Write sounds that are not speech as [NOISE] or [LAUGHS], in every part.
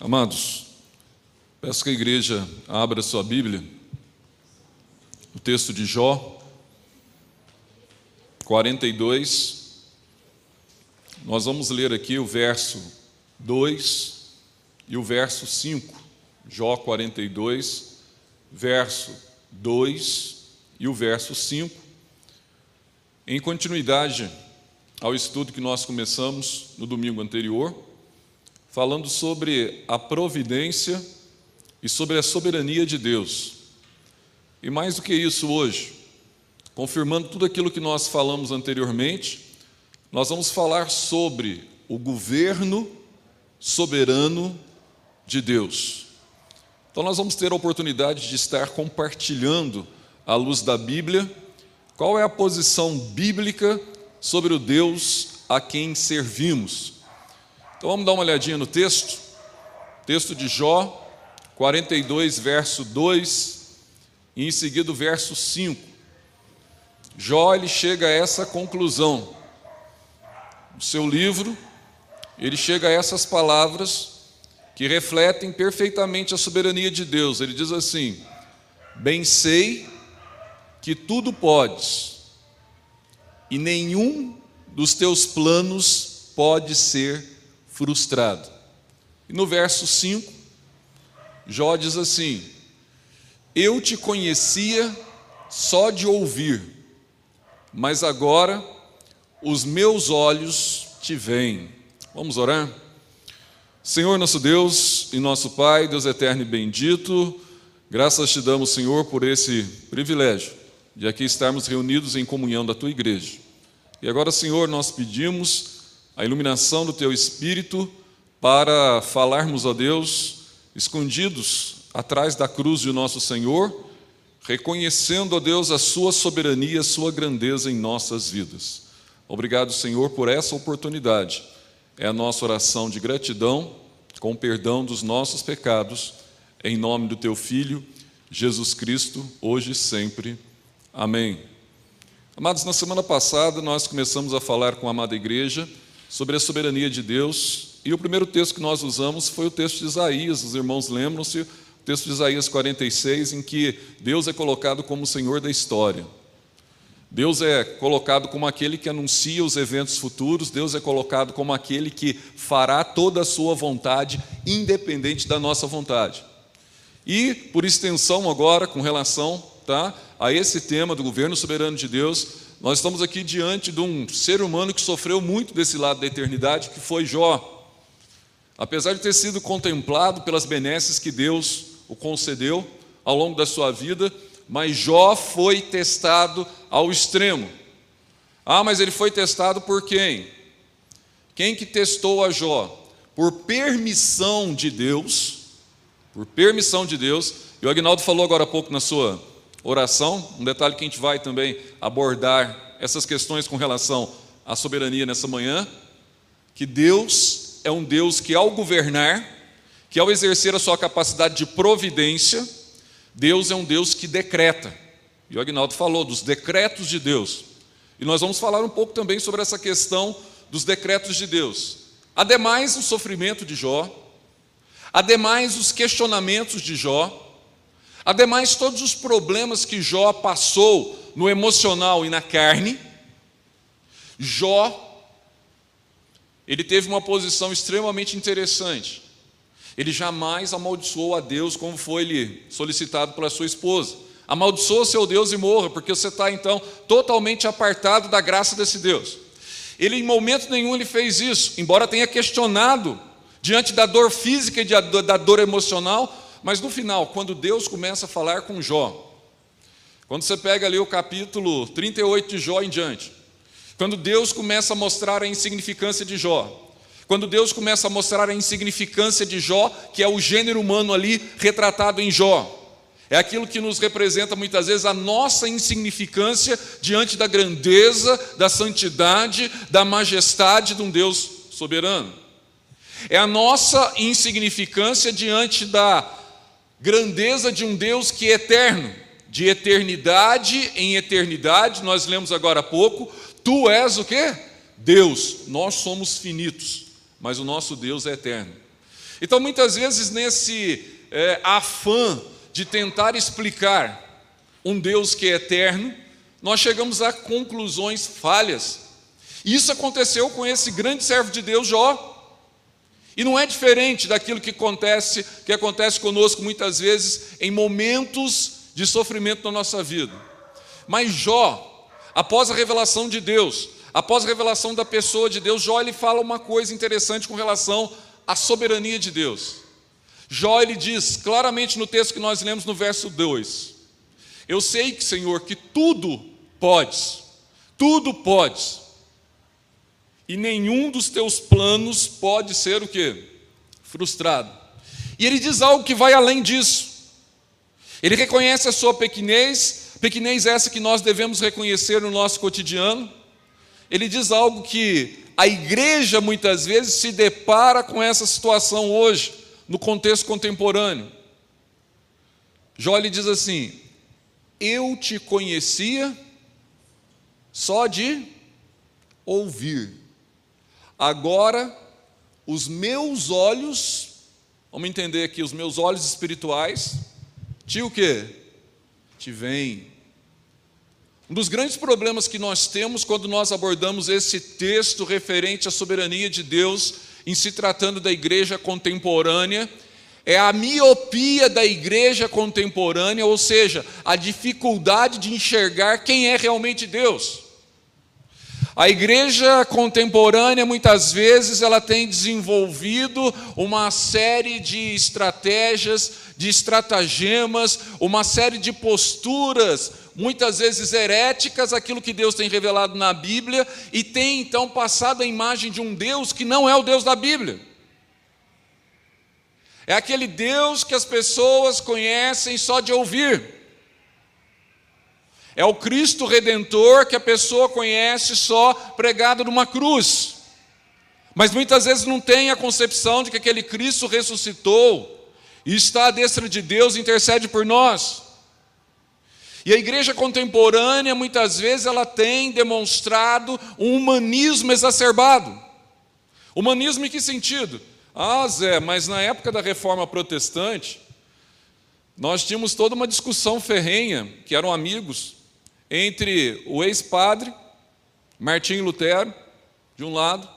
Amados, peço que a igreja abra sua Bíblia, o texto de Jó, 42. Nós vamos ler aqui o verso 2 e o verso 5. Jó 42, verso 2 e o verso 5. Em continuidade ao estudo que nós começamos no domingo anterior, falando sobre a providência e sobre a soberania de Deus. E mais do que isso, hoje, confirmando tudo aquilo que nós falamos anteriormente, nós vamos falar sobre o governo soberano de Deus. Então, nós vamos ter a oportunidade de estar compartilhando, à luz da Bíblia, qual é a posição bíblica sobre o Deus a quem servimos. Então vamos dar uma olhadinha no texto. Texto de Jó, 42, verso 2, e em seguida o verso 5. Jó ele chega a essa conclusão. No seu livro, ele chega a essas palavras que refletem perfeitamente a soberania de Deus. Ele diz assim: Bem sei que tudo podes, e nenhum dos teus planos pode ser frustrado. E no verso 5, Jó diz assim: Eu te conhecia só de ouvir, mas agora os meus olhos te veem. Vamos orar? Senhor nosso Deus e nosso Pai, Deus eterno e bendito, graças te damos, Senhor, por esse privilégio de aqui estarmos reunidos em comunhão da tua igreja. E agora, Senhor, nós pedimos a iluminação do teu espírito para falarmos a Deus escondidos atrás da cruz de nosso Senhor, reconhecendo a Deus a sua soberania, a sua grandeza em nossas vidas. Obrigado, Senhor, por essa oportunidade. É a nossa oração de gratidão, com perdão dos nossos pecados, em nome do teu filho Jesus Cristo, hoje e sempre. Amém. Amados, na semana passada nós começamos a falar com a amada igreja sobre a soberania de Deus. E o primeiro texto que nós usamos foi o texto de Isaías, os irmãos lembram-se, o texto de Isaías 46, em que Deus é colocado como o Senhor da história. Deus é colocado como aquele que anuncia os eventos futuros, Deus é colocado como aquele que fará toda a sua vontade, independente da nossa vontade. E, por extensão, agora, com relação tá, a esse tema do governo soberano de Deus, nós estamos aqui diante de um ser humano que sofreu muito desse lado da eternidade, que foi Jó. Apesar de ter sido contemplado pelas benesses que Deus o concedeu ao longo da sua vida, mas Jó foi testado ao extremo. Ah, mas ele foi testado por quem? Quem que testou a Jó? Por permissão de Deus, por permissão de Deus, e o Agnaldo falou agora há pouco na sua oração, um detalhe que a gente vai também abordar essas questões com relação à soberania nessa manhã, que Deus é um Deus que ao governar, que ao exercer a sua capacidade de providência, Deus é um Deus que decreta. E o Agnaldo falou dos decretos de Deus. E nós vamos falar um pouco também sobre essa questão dos decretos de Deus. Ademais, o sofrimento de Jó, ademais, os questionamentos de Jó, Ademais, todos os problemas que Jó passou no emocional e na carne, Jó, ele teve uma posição extremamente interessante. Ele jamais amaldiçoou a Deus como foi lhe solicitado pela sua esposa. Amaldiçoa seu Deus e morra, porque você está então totalmente apartado da graça desse Deus. Ele em momento nenhum ele fez isso, embora tenha questionado diante da dor física e da dor emocional, mas no final, quando Deus começa a falar com Jó, quando você pega ali o capítulo 38 de Jó em diante, quando Deus começa a mostrar a insignificância de Jó, quando Deus começa a mostrar a insignificância de Jó, que é o gênero humano ali retratado em Jó, é aquilo que nos representa muitas vezes a nossa insignificância diante da grandeza, da santidade, da majestade de um Deus soberano. É a nossa insignificância diante da grandeza de um Deus que é eterno, de eternidade em eternidade, nós lemos agora há pouco, tu és o que? Deus, nós somos finitos, mas o nosso Deus é eterno. Então, muitas vezes, nesse é, afã de tentar explicar um Deus que é eterno, nós chegamos a conclusões falhas. Isso aconteceu com esse grande servo de Deus, Jó. E não é diferente daquilo que acontece, que acontece conosco muitas vezes em momentos de sofrimento na nossa vida. Mas Jó, após a revelação de Deus, após a revelação da pessoa de Deus, Jó ele fala uma coisa interessante com relação à soberania de Deus. Jó ele diz claramente no texto que nós lemos no verso 2: Eu sei que, Senhor, que tudo podes, tudo podes, e nenhum dos teus planos pode ser o que? Frustrado. E ele diz algo que vai além disso. Ele reconhece a sua pequenez, pequenez essa que nós devemos reconhecer no nosso cotidiano. Ele diz algo que a igreja muitas vezes se depara com essa situação hoje no contexto contemporâneo. Jó lhe diz assim: Eu te conhecia só de ouvir. Agora, os meus olhos, vamos entender aqui, os meus olhos espirituais, te o quê? Te veem. Um dos grandes problemas que nós temos quando nós abordamos esse texto referente à soberania de Deus em se tratando da igreja contemporânea, é a miopia da igreja contemporânea, ou seja, a dificuldade de enxergar quem é realmente Deus. A igreja contemporânea, muitas vezes, ela tem desenvolvido uma série de estratégias, de estratagemas, uma série de posturas muitas vezes heréticas aquilo que Deus tem revelado na Bíblia e tem então passado a imagem de um Deus que não é o Deus da Bíblia. É aquele Deus que as pessoas conhecem só de ouvir. É o Cristo redentor que a pessoa conhece só pregado numa cruz. Mas muitas vezes não tem a concepção de que aquele Cristo ressuscitou e está à destra de Deus e intercede por nós. E a igreja contemporânea, muitas vezes, ela tem demonstrado um humanismo exacerbado. Humanismo em que sentido? Ah, Zé, mas na época da reforma protestante, nós tínhamos toda uma discussão ferrenha, que eram amigos, entre o ex-padre, Martim Lutero, de um lado,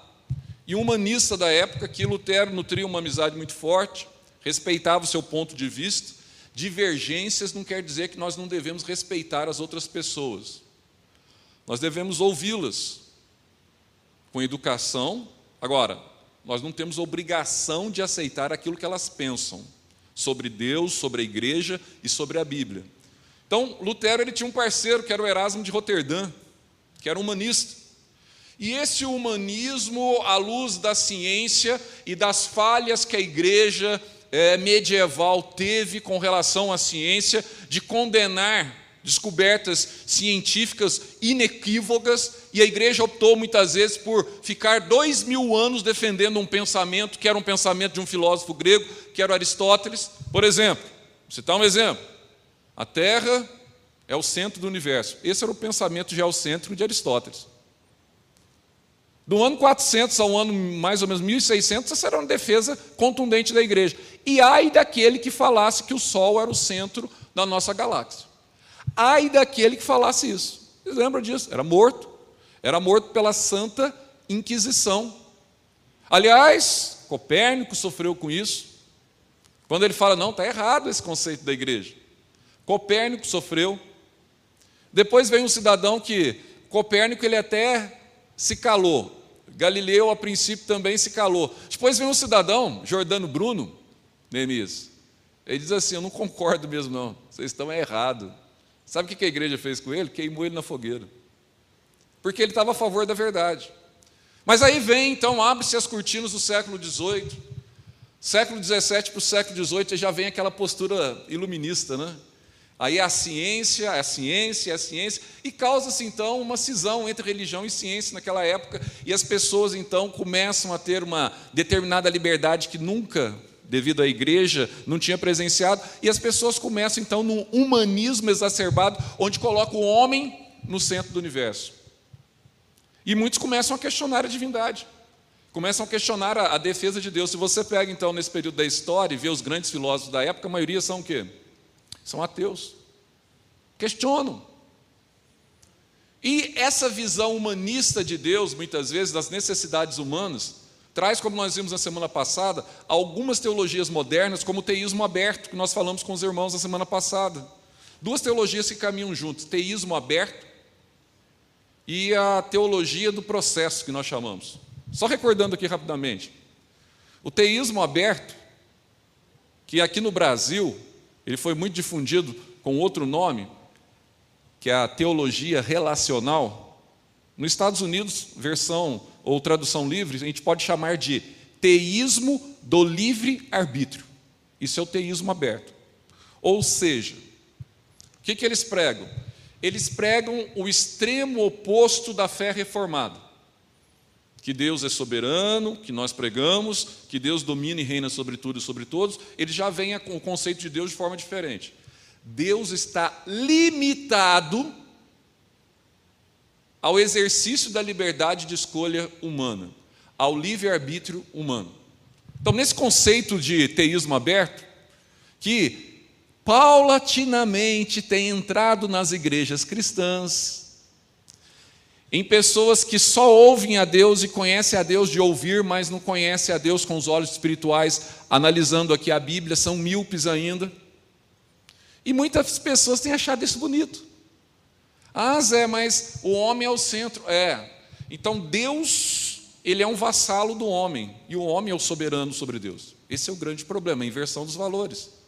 e um humanista da época, que Lutero nutria uma amizade muito forte, respeitava o seu ponto de vista, Divergências não quer dizer que nós não devemos respeitar as outras pessoas. Nós devemos ouvi-las com educação. Agora, nós não temos obrigação de aceitar aquilo que elas pensam sobre Deus, sobre a igreja e sobre a Bíblia. Então, Lutero ele tinha um parceiro que era o Erasmo de Roterdã, que era humanista. E esse humanismo, à luz da ciência e das falhas que a igreja é, medieval teve com relação à ciência de condenar descobertas científicas inequívocas, e a igreja optou muitas vezes por ficar dois mil anos defendendo um pensamento que era um pensamento de um filósofo grego, que era Aristóteles. Por exemplo, vou citar um exemplo: a Terra é o centro do universo. Esse era o pensamento geocêntrico de Aristóteles. Do ano 400 ao ano mais ou menos 1600, essa era uma defesa contundente da igreja. E ai daquele que falasse que o Sol era o centro da nossa galáxia. Ai daquele que falasse isso. Vocês lembram disso? Era morto. Era morto pela Santa Inquisição. Aliás, Copérnico sofreu com isso. Quando ele fala, não, está errado esse conceito da igreja. Copérnico sofreu. Depois veio um cidadão que, Copérnico, ele até se calou. Galileu, a princípio, também se calou. Depois vem um cidadão, Jordano Bruno, Neemias. Ele diz assim: Eu não concordo mesmo, não. Vocês estão errados. Sabe o que a igreja fez com ele? Queimou ele na fogueira. Porque ele estava a favor da verdade. Mas aí vem, então, abre-se as cortinas do século XVIII. Século XVII para o século XVIII já vem aquela postura iluminista, né? Aí a ciência, é a ciência, é a ciência, e causa-se então uma cisão entre religião e ciência naquela época, e as pessoas então começam a ter uma determinada liberdade que nunca, devido à igreja, não tinha presenciado, e as pessoas começam então num humanismo exacerbado, onde coloca o homem no centro do universo. E muitos começam a questionar a divindade. começam a questionar a, a, defesa de Deus. Se você pega então nesse período da história e vê os grandes filósofos da época, a maioria são o quê? São ateus. Questionam. E essa visão humanista de Deus, muitas vezes, das necessidades humanas, traz, como nós vimos na semana passada, algumas teologias modernas, como o teísmo aberto, que nós falamos com os irmãos na semana passada. Duas teologias que caminham juntos: teísmo aberto e a teologia do processo, que nós chamamos. Só recordando aqui rapidamente. O teísmo aberto, que aqui no Brasil, ele foi muito difundido com outro nome, que é a teologia relacional. Nos Estados Unidos, versão ou tradução livre, a gente pode chamar de teísmo do livre arbítrio. Isso é o teísmo aberto. Ou seja, o que, que eles pregam? Eles pregam o extremo oposto da fé reformada que Deus é soberano, que nós pregamos, que Deus domina e reina sobre tudo e sobre todos, ele já vem com o conceito de Deus de forma diferente. Deus está limitado ao exercício da liberdade de escolha humana, ao livre-arbítrio humano. Então, nesse conceito de teísmo aberto, que paulatinamente tem entrado nas igrejas cristãs, em pessoas que só ouvem a Deus e conhecem a Deus de ouvir, mas não conhecem a Deus com os olhos espirituais, analisando aqui a Bíblia, são míopes ainda. E muitas pessoas têm achado isso bonito. Ah, Zé, mas o homem é o centro. É. Então Deus, ele é um vassalo do homem, e o homem é o soberano sobre Deus. Esse é o grande problema, a inversão dos valores.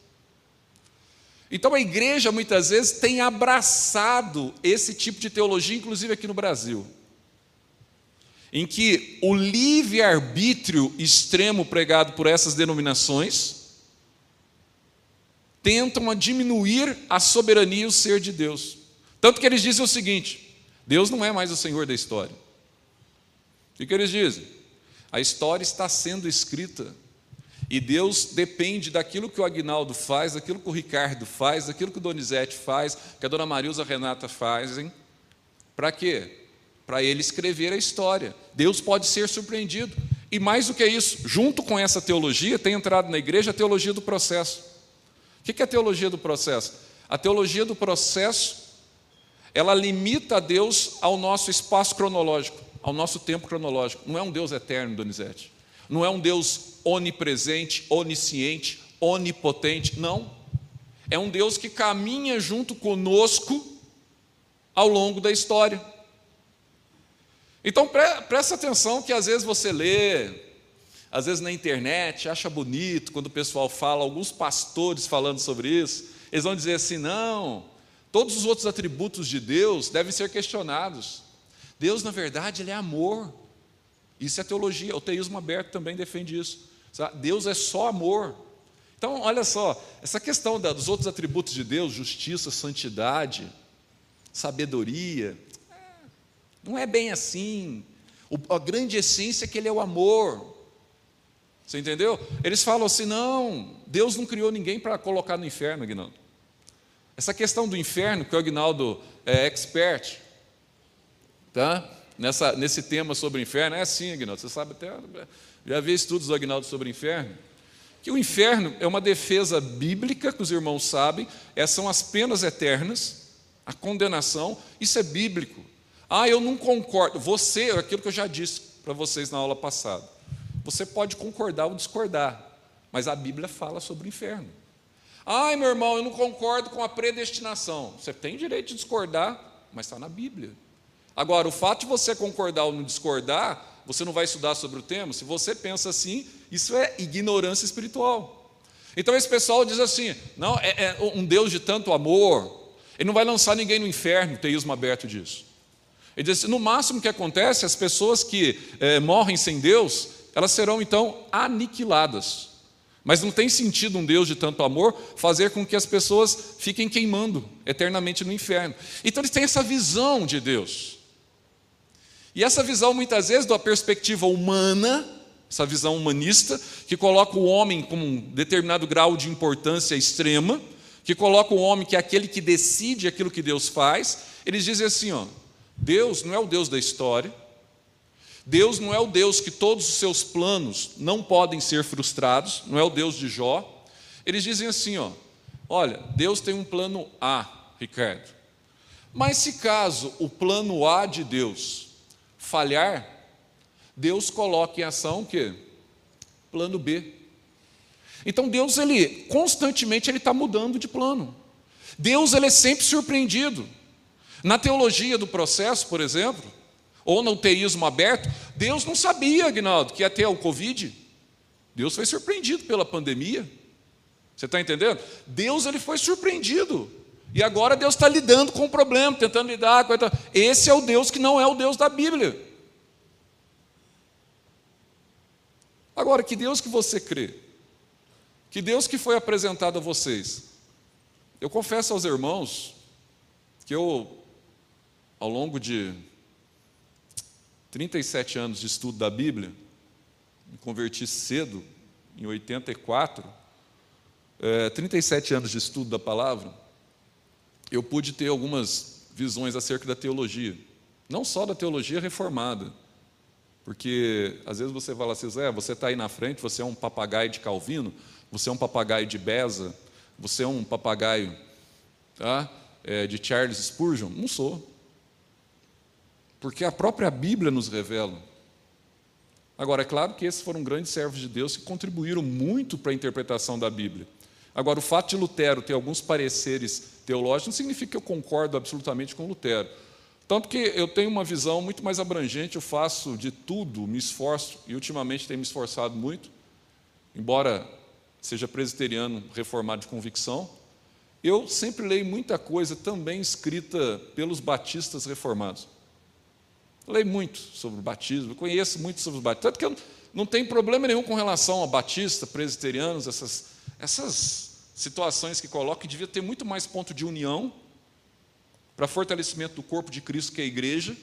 Então a igreja muitas vezes tem abraçado esse tipo de teologia, inclusive aqui no Brasil, em que o livre-arbítrio extremo pregado por essas denominações tentam diminuir a soberania e o ser de Deus. Tanto que eles dizem o seguinte: Deus não é mais o Senhor da história. O que eles dizem? A história está sendo escrita e Deus depende daquilo que o Agnaldo faz, daquilo que o Ricardo faz, daquilo que o Donizete faz, que a dona Marilza Renata fazem. Para quê? Para ele escrever a história. Deus pode ser surpreendido. E mais do que isso, junto com essa teologia, tem entrado na igreja a teologia do processo. O que é a teologia do processo? A teologia do processo, ela limita Deus ao nosso espaço cronológico, ao nosso tempo cronológico. Não é um Deus eterno, Donizete. Não é um Deus onipresente, onisciente, onipotente, não. É um Deus que caminha junto conosco ao longo da história. Então presta atenção que às vezes você lê, às vezes na internet, acha bonito quando o pessoal fala, alguns pastores falando sobre isso, eles vão dizer assim: não, todos os outros atributos de Deus devem ser questionados. Deus, na verdade, Ele é amor. Isso é teologia, o teísmo aberto também defende isso. Deus é só amor. Então, olha só, essa questão dos outros atributos de Deus, justiça, santidade, sabedoria, é, não é bem assim. A grande essência é que Ele é o amor. Você entendeu? Eles falam assim: não, Deus não criou ninguém para colocar no inferno, Aguinaldo. Essa questão do inferno, que o Aguinaldo é expert, tá? Nessa, nesse tema sobre o inferno, é assim, Aguinaldo, você sabe até já vi estudos do Agnaldo sobre o inferno, que o inferno é uma defesa bíblica, que os irmãos sabem, essas são as penas eternas, a condenação, isso é bíblico. Ah, eu não concordo. Você, é aquilo que eu já disse para vocês na aula passada. Você pode concordar ou discordar, mas a Bíblia fala sobre o inferno. Ai, meu irmão, eu não concordo com a predestinação. Você tem direito de discordar, mas está na Bíblia. Agora, o fato de você concordar ou não discordar você não vai estudar sobre o tema? Se você pensa assim, isso é ignorância espiritual. Então esse pessoal diz assim: não, é, é um Deus de tanto amor, ele não vai lançar ninguém no inferno, teísmo aberto disso. Ele diz: no máximo que acontece, as pessoas que é, morrem sem Deus, elas serão então aniquiladas. Mas não tem sentido um Deus de tanto amor fazer com que as pessoas fiquem queimando eternamente no inferno. Então eles têm essa visão de Deus. E essa visão, muitas vezes, da perspectiva humana, essa visão humanista, que coloca o homem com um determinado grau de importância extrema, que coloca o homem que é aquele que decide aquilo que Deus faz, eles dizem assim: ó, Deus não é o Deus da história, Deus não é o Deus que todos os seus planos não podem ser frustrados, não é o Deus de Jó. Eles dizem assim, ó, olha, Deus tem um plano A, Ricardo. Mas se caso o plano A de Deus falhar, Deus coloca em ação o quê? Plano B. Então Deus ele constantemente ele está mudando de plano. Deus ele é sempre surpreendido. Na teologia do processo, por exemplo, ou no teísmo aberto, Deus não sabia, Agnaldo, que ia ter o Covid. Deus foi surpreendido pela pandemia. Você está entendendo? Deus ele foi surpreendido. E agora Deus está lidando com o problema, tentando lidar com. Esse é o Deus que não é o Deus da Bíblia. Agora, que Deus que você crê? Que Deus que foi apresentado a vocês? Eu confesso aos irmãos que eu, ao longo de 37 anos de estudo da Bíblia, me converti cedo, em 84, é, 37 anos de estudo da palavra, eu pude ter algumas visões acerca da teologia. Não só da teologia reformada, porque às vezes você fala assim, Zé, você está aí na frente, você é um papagaio de Calvino, você é um papagaio de Beza, você é um papagaio tá, é, de Charles Spurgeon. Não sou porque a própria Bíblia nos revela. Agora, é claro que esses foram grandes servos de Deus que contribuíram muito para a interpretação da Bíblia. Agora, o fato de Lutero ter alguns pareceres teológicos não significa que eu concordo absolutamente com Lutero. Tanto que eu tenho uma visão muito mais abrangente, eu faço de tudo, me esforço, e ultimamente tenho me esforçado muito, embora seja presbiteriano reformado de convicção, eu sempre leio muita coisa também escrita pelos batistas reformados. Eu leio muito sobre o batismo, conheço muito sobre o batismo, tanto que eu não tenho problema nenhum com relação a batista, presbiterianos, essas, essas situações que colocam, que devia ter muito mais ponto de união para fortalecimento do corpo de Cristo, que é a igreja,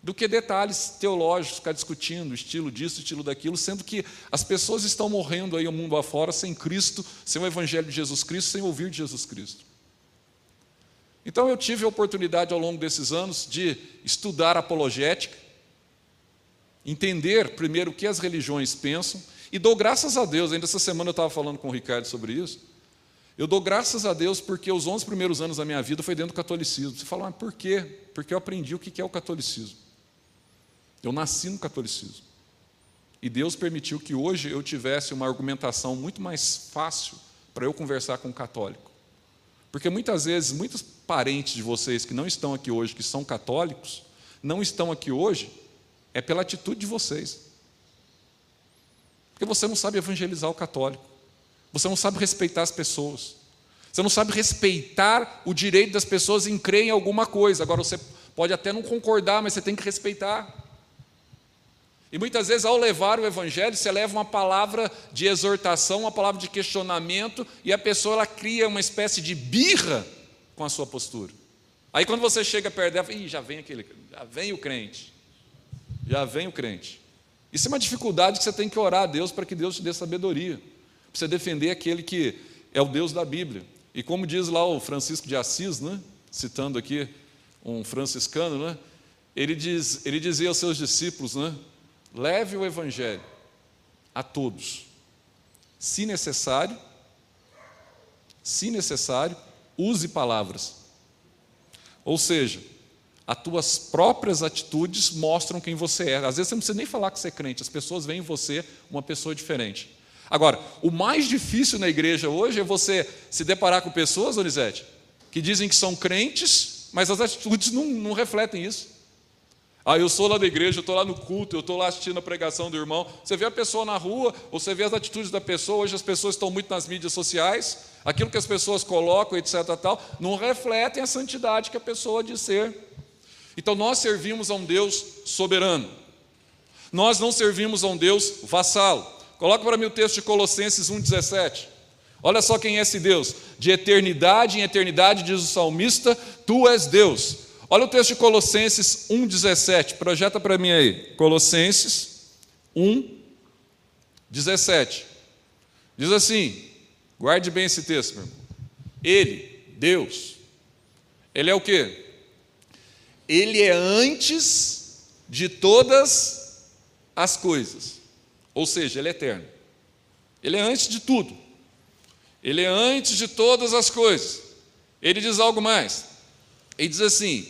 do que detalhes teológicos, ficar discutindo estilo disso, estilo daquilo, sendo que as pessoas estão morrendo aí o mundo afora sem Cristo, sem o Evangelho de Jesus Cristo, sem ouvir de Jesus Cristo. Então eu tive a oportunidade ao longo desses anos de estudar apologética, entender primeiro o que as religiões pensam, e dou graças a Deus, ainda essa semana eu estava falando com o Ricardo sobre isso, eu dou graças a Deus porque os 11 primeiros anos da minha vida foi dentro do catolicismo. Você fala, mas por quê? Porque eu aprendi o que é o catolicismo. Eu nasci no catolicismo. E Deus permitiu que hoje eu tivesse uma argumentação muito mais fácil para eu conversar com um católico. Porque muitas vezes, muitos parentes de vocês que não estão aqui hoje, que são católicos, não estão aqui hoje, é pela atitude de vocês. Porque você não sabe evangelizar o católico, você não sabe respeitar as pessoas, você não sabe respeitar o direito das pessoas em crer em alguma coisa. Agora, você pode até não concordar, mas você tem que respeitar. E muitas vezes, ao levar o evangelho, você leva uma palavra de exortação, uma palavra de questionamento, e a pessoa ela cria uma espécie de birra com a sua postura. Aí quando você chega perto dela, Ih, já vem aquele, já vem o crente. Já vem o crente. Isso é uma dificuldade que você tem que orar a Deus para que Deus te dê sabedoria. Para você defender aquele que é o Deus da Bíblia. E como diz lá o Francisco de Assis, né? citando aqui um franciscano, né? ele, diz, ele dizia aos seus discípulos, né? Leve o Evangelho a todos. Se necessário, se necessário, use palavras. Ou seja, as tuas próprias atitudes mostram quem você é. Às vezes você não precisa nem falar que você é crente, as pessoas veem em você uma pessoa diferente. Agora, o mais difícil na igreja hoje é você se deparar com pessoas, Donizete, que dizem que são crentes, mas as atitudes não, não refletem isso. Ah, eu sou lá da igreja, eu estou lá no culto, eu estou lá assistindo a pregação do irmão. Você vê a pessoa na rua, ou você vê as atitudes da pessoa. Hoje as pessoas estão muito nas mídias sociais, aquilo que as pessoas colocam, etc. Tal, não refletem a santidade que a pessoa diz ser. Então nós servimos a um Deus soberano. Nós não servimos a um Deus vassalo. Coloca para mim o texto de Colossenses 1,17. Olha só quem é esse Deus. De eternidade em eternidade, diz o salmista, tu és Deus Olha o texto de Colossenses 1,17, projeta para mim aí. Colossenses 1, 17. Diz assim: guarde bem esse texto, meu irmão. Ele, Deus, ele é o que? Ele é antes de todas as coisas. Ou seja, ele é eterno. Ele é antes de tudo. Ele é antes de todas as coisas. Ele diz algo mais. Ele diz assim: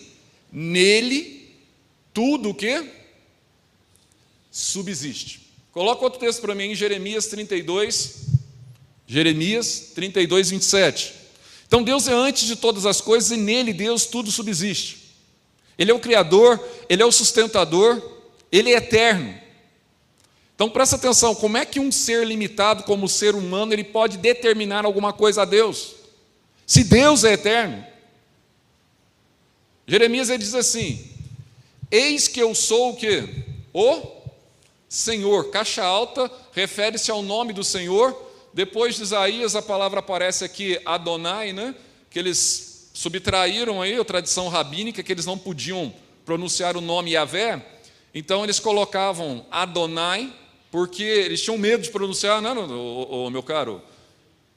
nele tudo o que subsiste. Coloca outro texto para mim em Jeremias 32, Jeremias 32, 27. Então Deus é antes de todas as coisas e nele Deus tudo subsiste. Ele é o Criador, Ele é o sustentador, Ele é eterno. Então presta atenção, como é que um ser limitado como o ser humano ele pode determinar alguma coisa a Deus? Se Deus é eterno. Jeremias ele diz assim: Eis que eu sou o que? O Senhor. Caixa alta refere-se ao nome do Senhor. Depois de Isaías a palavra aparece aqui Adonai, né? Que eles subtraíram aí a tradição rabínica que eles não podiam pronunciar o nome Yahvé. Então eles colocavam Adonai porque eles tinham medo de pronunciar, não, não, o, o meu caro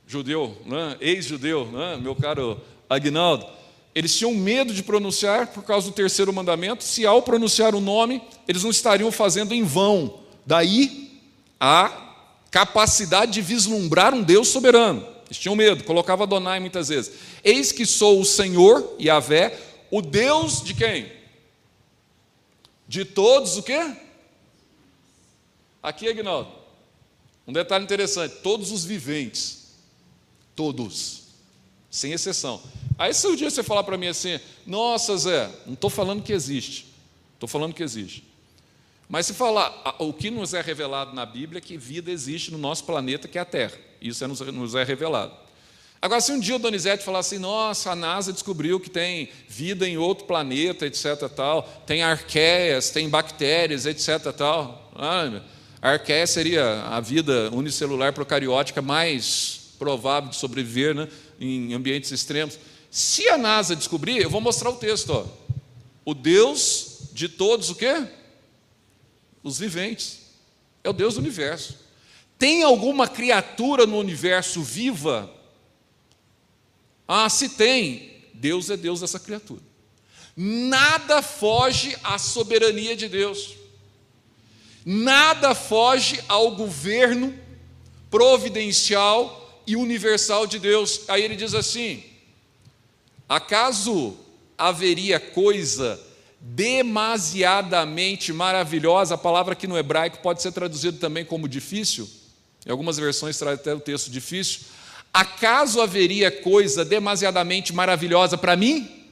judeu, né, ex-judeu, né, meu caro Agnaldo, eles tinham medo de pronunciar por causa do terceiro mandamento, se ao pronunciar o nome, eles não estariam fazendo em vão. Daí a capacidade de vislumbrar um Deus soberano. Eles tinham medo, colocava Adonai muitas vezes. Eis que sou o Senhor, Yahvé, o Deus de quem? De todos o quê? Aqui, Agnaldo, um detalhe interessante: todos os viventes, todos, sem exceção. Aí, se um dia você falar para mim assim, nossa, Zé, não estou falando que existe, estou falando que existe. Mas se falar, o que nos é revelado na Bíblia é que vida existe no nosso planeta, que é a Terra. Isso é, nos é revelado. Agora, se um dia o Donizete falar assim, nossa, a NASA descobriu que tem vida em outro planeta, etc. Tal, tem arqueias, tem bactérias, etc. Tal. Ah, a arqueia seria a vida unicelular procariótica mais provável de sobreviver né, em ambientes extremos. Se a NASA descobrir, eu vou mostrar o texto. Ó. O Deus de todos o quê? Os viventes. É o Deus do universo. Tem alguma criatura no universo viva? Ah, se tem, Deus é Deus dessa criatura. Nada foge à soberania de Deus. Nada foge ao governo providencial e universal de Deus. Aí ele diz assim: acaso haveria coisa demasiadamente maravilhosa? A palavra aqui no hebraico pode ser traduzida também como difícil. Em algumas versões traz até o texto difícil. Acaso haveria coisa demasiadamente maravilhosa para mim?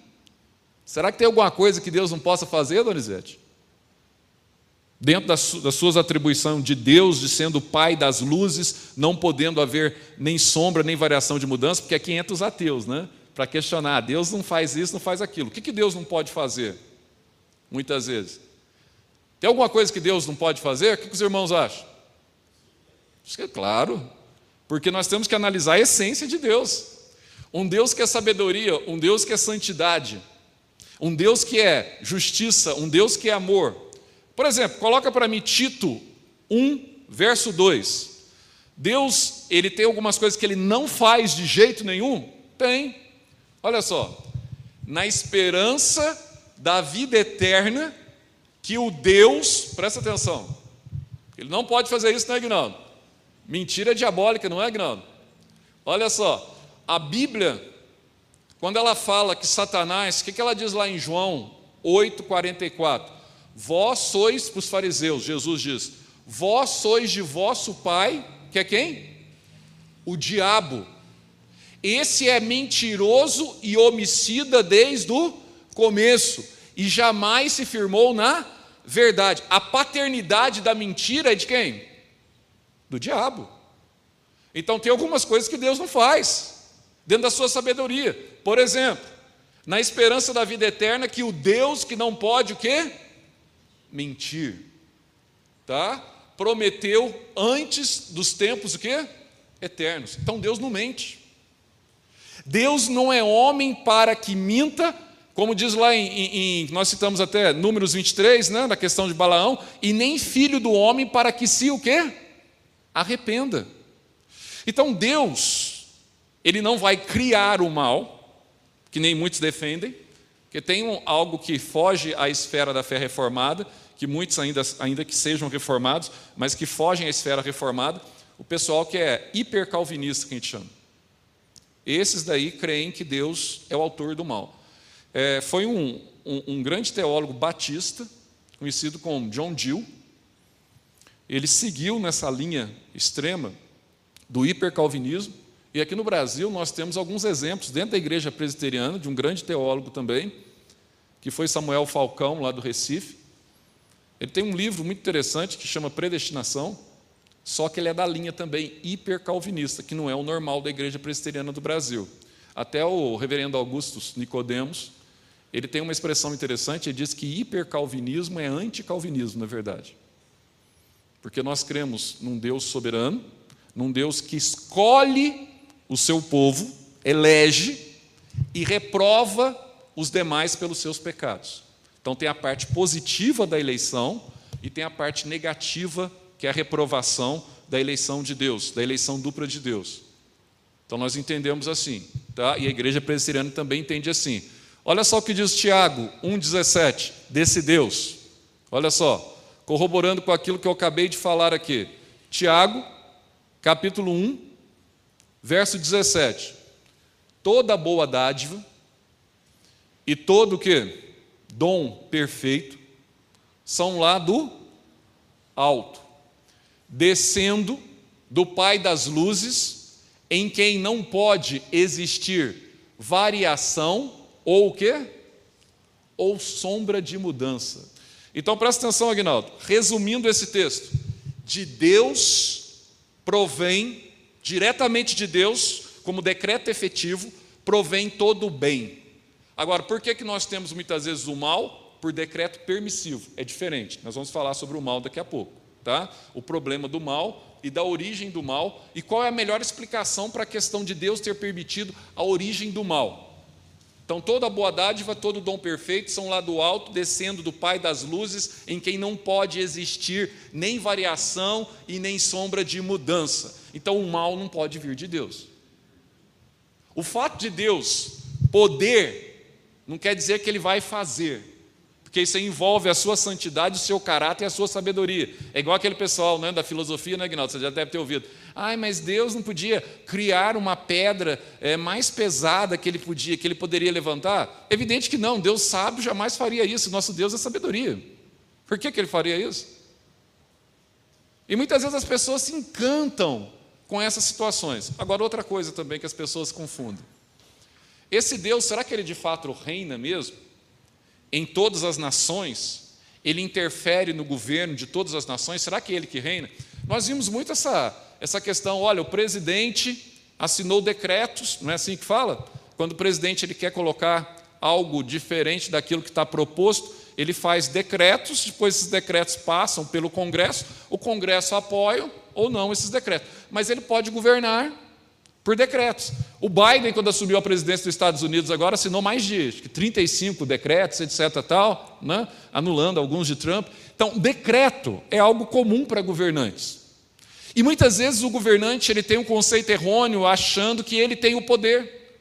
Será que tem alguma coisa que Deus não possa fazer, Donizete? dentro das, suas atribuições de Deus, de sendo o Pai das luzes, não podendo haver nem sombra, nem variação de mudança, porque aqui entra os ateus, né? Para questionar, Deus não faz isso, não faz aquilo. O que, que Deus não pode fazer? Muitas vezes. Tem alguma coisa que Deus não pode fazer? O que, que os irmãos acham? Que é claro, porque nós temos que analisar a essência de Deus. Um Deus que é sabedoria, um Deus que é santidade, um Deus que é justiça, um Deus que é amor, por exemplo, coloca para mim Tito 1, verso 2. Deus, ele tem algumas coisas que ele não faz de jeito nenhum? Tem. Olha só. Na esperança da vida eterna, que o Deus, presta atenção, ele não pode fazer isso, não é, Agnaldo? Mentira diabólica, não é, Agnaldo? Olha só, a Bíblia, quando ela fala que Satanás, o que ela diz lá em João 8, 44? Vós sois, para os fariseus, Jesus diz: Vós sois de vosso pai, que é quem? O diabo. Esse é mentiroso e homicida desde o começo e jamais se firmou na verdade. A paternidade da mentira é de quem? Do diabo. Então tem algumas coisas que Deus não faz, dentro da sua sabedoria. Por exemplo, na esperança da vida eterna, que o Deus que não pode o quê? mentir. Tá? Prometeu antes dos tempos o quê? Eternos. Então Deus não mente. Deus não é homem para que minta, como diz lá em, em, nós citamos até Números 23, né, na questão de Balaão, e nem filho do homem para que se o quê? Arrependa. Então Deus, ele não vai criar o mal, que nem muitos defendem, que tem algo que foge à esfera da fé reformada, que muitos ainda, ainda que sejam reformados, mas que fogem à esfera reformada, o pessoal que é hipercalvinista, que a gente chama. Esses daí creem que Deus é o autor do mal. É, foi um, um, um grande teólogo batista, conhecido como John Gill, ele seguiu nessa linha extrema do hipercalvinismo, e aqui no Brasil nós temos alguns exemplos dentro da igreja presbiteriana, de um grande teólogo também, que foi Samuel Falcão, lá do Recife. Ele tem um livro muito interessante que chama Predestinação, só que ele é da linha também hipercalvinista, que não é o normal da igreja presbiteriana do Brasil. Até o reverendo Augustus Nicodemos, ele tem uma expressão interessante, ele diz que hipercalvinismo é anticalvinismo, na verdade. Porque nós cremos num Deus soberano, num Deus que escolhe o seu povo, elege e reprova os demais pelos seus pecados. Então tem a parte positiva da eleição e tem a parte negativa, que é a reprovação da eleição de Deus, da eleição dupla de Deus. Então nós entendemos assim, tá? E a igreja presbiteriana também entende assim. Olha só o que diz Tiago 1,17, desse Deus. Olha só, corroborando com aquilo que eu acabei de falar aqui. Tiago, capítulo 1, verso 17. Toda boa dádiva e todo o que? Dom perfeito são lá do alto, descendo do Pai das luzes, em quem não pode existir variação ou o quê? Ou sombra de mudança. Então presta atenção, Agnaldo. Resumindo esse texto, de Deus provém, diretamente de Deus, como decreto efetivo, provém todo o bem. Agora, por que, que nós temos muitas vezes o mal? Por decreto permissivo. É diferente. Nós vamos falar sobre o mal daqui a pouco. Tá? O problema do mal e da origem do mal e qual é a melhor explicação para a questão de Deus ter permitido a origem do mal. Então, toda boa dádiva, todo dom perfeito são lá do alto, descendo do Pai das luzes, em quem não pode existir nem variação e nem sombra de mudança. Então, o mal não pode vir de Deus. O fato de Deus poder não quer dizer que ele vai fazer porque isso envolve a sua santidade, o seu caráter e a sua sabedoria. É igual aquele pessoal né, da filosofia, né, Guinaldo? Você já deve ter ouvido. Ai, mas Deus não podia criar uma pedra é, mais pesada que ele podia, que ele poderia levantar? Evidente que não, Deus sábio jamais faria isso. Nosso Deus é sabedoria. Por que, que ele faria isso? E muitas vezes as pessoas se encantam com essas situações. Agora, outra coisa também que as pessoas confundem. Esse Deus, será que ele de fato reina mesmo? em todas as nações, ele interfere no governo de todas as nações, será que é ele que reina? Nós vimos muito essa, essa questão, olha, o presidente assinou decretos, não é assim que fala? Quando o presidente ele quer colocar algo diferente daquilo que está proposto, ele faz decretos, depois esses decretos passam pelo Congresso, o Congresso apoia ou não esses decretos. Mas ele pode governar por decretos. O Biden, quando assumiu a presidência dos Estados Unidos agora, assinou mais de 35 decretos, etc. Tal, né? anulando alguns de Trump. Então, decreto é algo comum para governantes. E muitas vezes o governante ele tem um conceito errôneo, achando que ele tem o poder.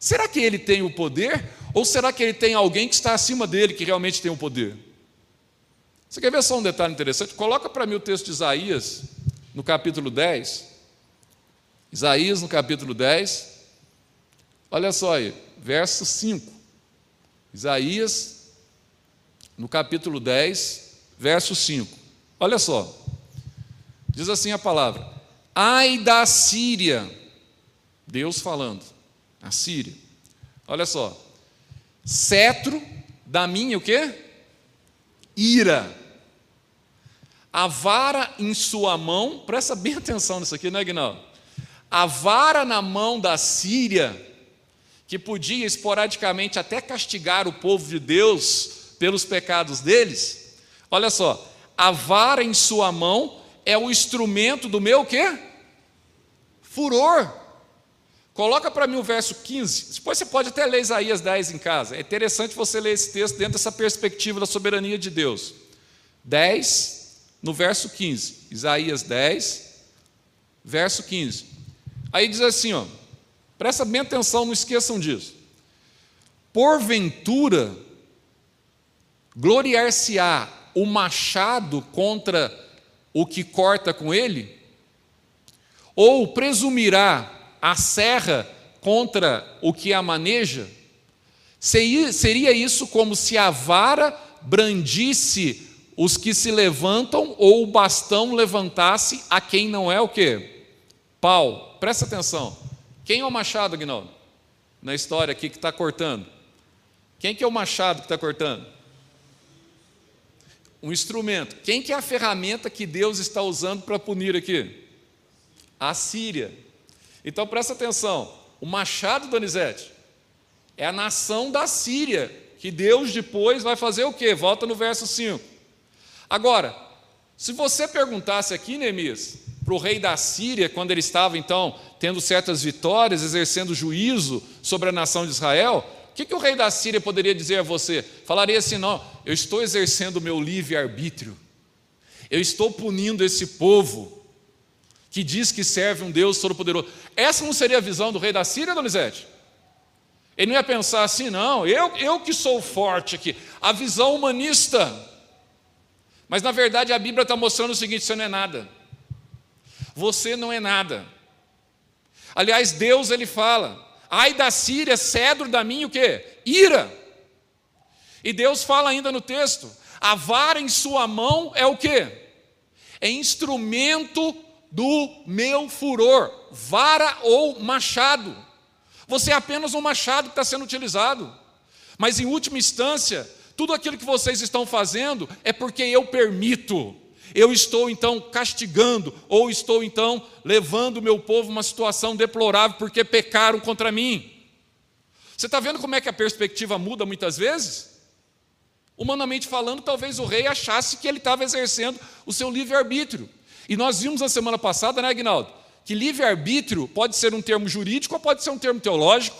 Será que ele tem o poder? Ou será que ele tem alguém que está acima dele que realmente tem o poder? Você quer ver só um detalhe interessante? Coloca para mim o texto de Isaías, no capítulo 10. Isaías, no capítulo 10, olha só aí, verso 5. Isaías, no capítulo 10, verso 5. Olha só, diz assim a palavra: Ai da Síria, Deus falando, a Síria, olha só, cetro da minha o quê? Ira. A vara em sua mão, presta bem atenção nisso aqui, né, Aguinaldo? a vara na mão da Síria, que podia esporadicamente até castigar o povo de Deus pelos pecados deles, olha só, a vara em sua mão é o instrumento do meu quê? Furor. Coloca para mim o verso 15. Depois você pode até ler Isaías 10 em casa. É interessante você ler esse texto dentro dessa perspectiva da soberania de Deus. 10, no verso 15. Isaías 10, verso 15. Aí diz assim, ó, presta bem atenção, não esqueçam disso. Porventura, gloriar-se-á o machado contra o que corta com ele? Ou presumirá a serra contra o que a maneja? Seria isso como se a vara brandisse os que se levantam ou o bastão levantasse a quem não é o quê? Pau. Presta atenção. Quem é o machado, Aguinaldo? Na história aqui que está cortando. Quem que é o machado que está cortando? Um instrumento. Quem que é a ferramenta que Deus está usando para punir aqui? A Síria. Então presta atenção. O machado, Donizete, é a nação da Síria, que Deus depois vai fazer o quê? Volta no verso 5. Agora, se você perguntasse aqui, Neemias, para o rei da Síria, quando ele estava então tendo certas vitórias, exercendo juízo sobre a nação de Israel, o que, que o rei da Síria poderia dizer a você? Falaria assim: não, eu estou exercendo o meu livre-arbítrio, eu estou punindo esse povo que diz que serve um Deus todo-poderoso. Essa não seria a visão do rei da Síria, Donizete? Ele não ia pensar assim, não, eu, eu que sou forte aqui. A visão humanista. Mas na verdade a Bíblia está mostrando o seguinte: você não é nada. Você não é nada. Aliás, Deus ele fala: ai da Síria, cedro da minha o quê? Ira. E Deus fala ainda no texto: a vara em sua mão é o quê? É instrumento do meu furor, vara ou machado. Você é apenas um machado que está sendo utilizado. Mas em última instância, tudo aquilo que vocês estão fazendo é porque eu permito. Eu estou então castigando, ou estou então levando o meu povo a uma situação deplorável porque pecaram contra mim. Você está vendo como é que a perspectiva muda muitas vezes? Humanamente falando, talvez o rei achasse que ele estava exercendo o seu livre-arbítrio. E nós vimos na semana passada, né, Agnaldo? que livre-arbítrio pode ser um termo jurídico ou pode ser um termo teológico.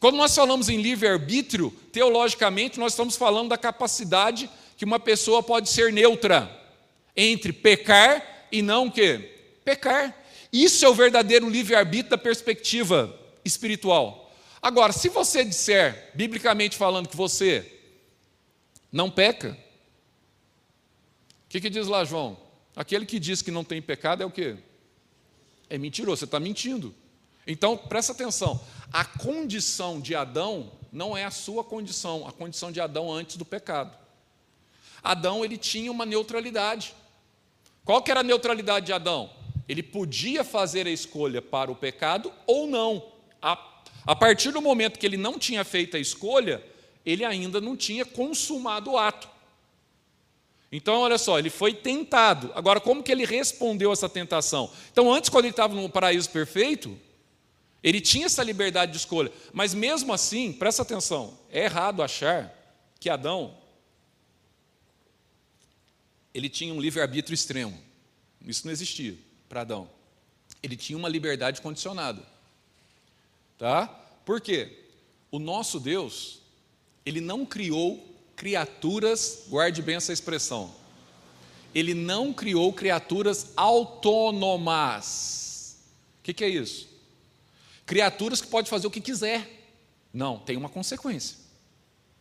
Quando nós falamos em livre-arbítrio, teologicamente, nós estamos falando da capacidade que uma pessoa pode ser neutra entre pecar e não o? Pecar. Isso é o verdadeiro livre-arbítrio da perspectiva espiritual. Agora, se você disser, biblicamente falando, que você não peca, o que, que diz lá, João? Aquele que diz que não tem pecado é o quê? é mentiroso, você está mentindo. Então, presta atenção: a condição de Adão não é a sua condição, a condição de Adão antes do pecado. Adão ele tinha uma neutralidade. Qual que era a neutralidade de Adão? Ele podia fazer a escolha para o pecado ou não. A, a partir do momento que ele não tinha feito a escolha, ele ainda não tinha consumado o ato. Então, olha só, ele foi tentado. Agora, como que ele respondeu a essa tentação? Então, antes, quando ele estava no paraíso perfeito, ele tinha essa liberdade de escolha. Mas mesmo assim, presta atenção, é errado achar que Adão ele tinha um livre-arbítrio extremo. Isso não existia para Adão. Ele tinha uma liberdade condicionada. Tá? Por quê? O nosso Deus, ele não criou criaturas, guarde bem essa expressão. Ele não criou criaturas autônomas. O que, que é isso? Criaturas que podem fazer o que quiser. Não, tem uma consequência.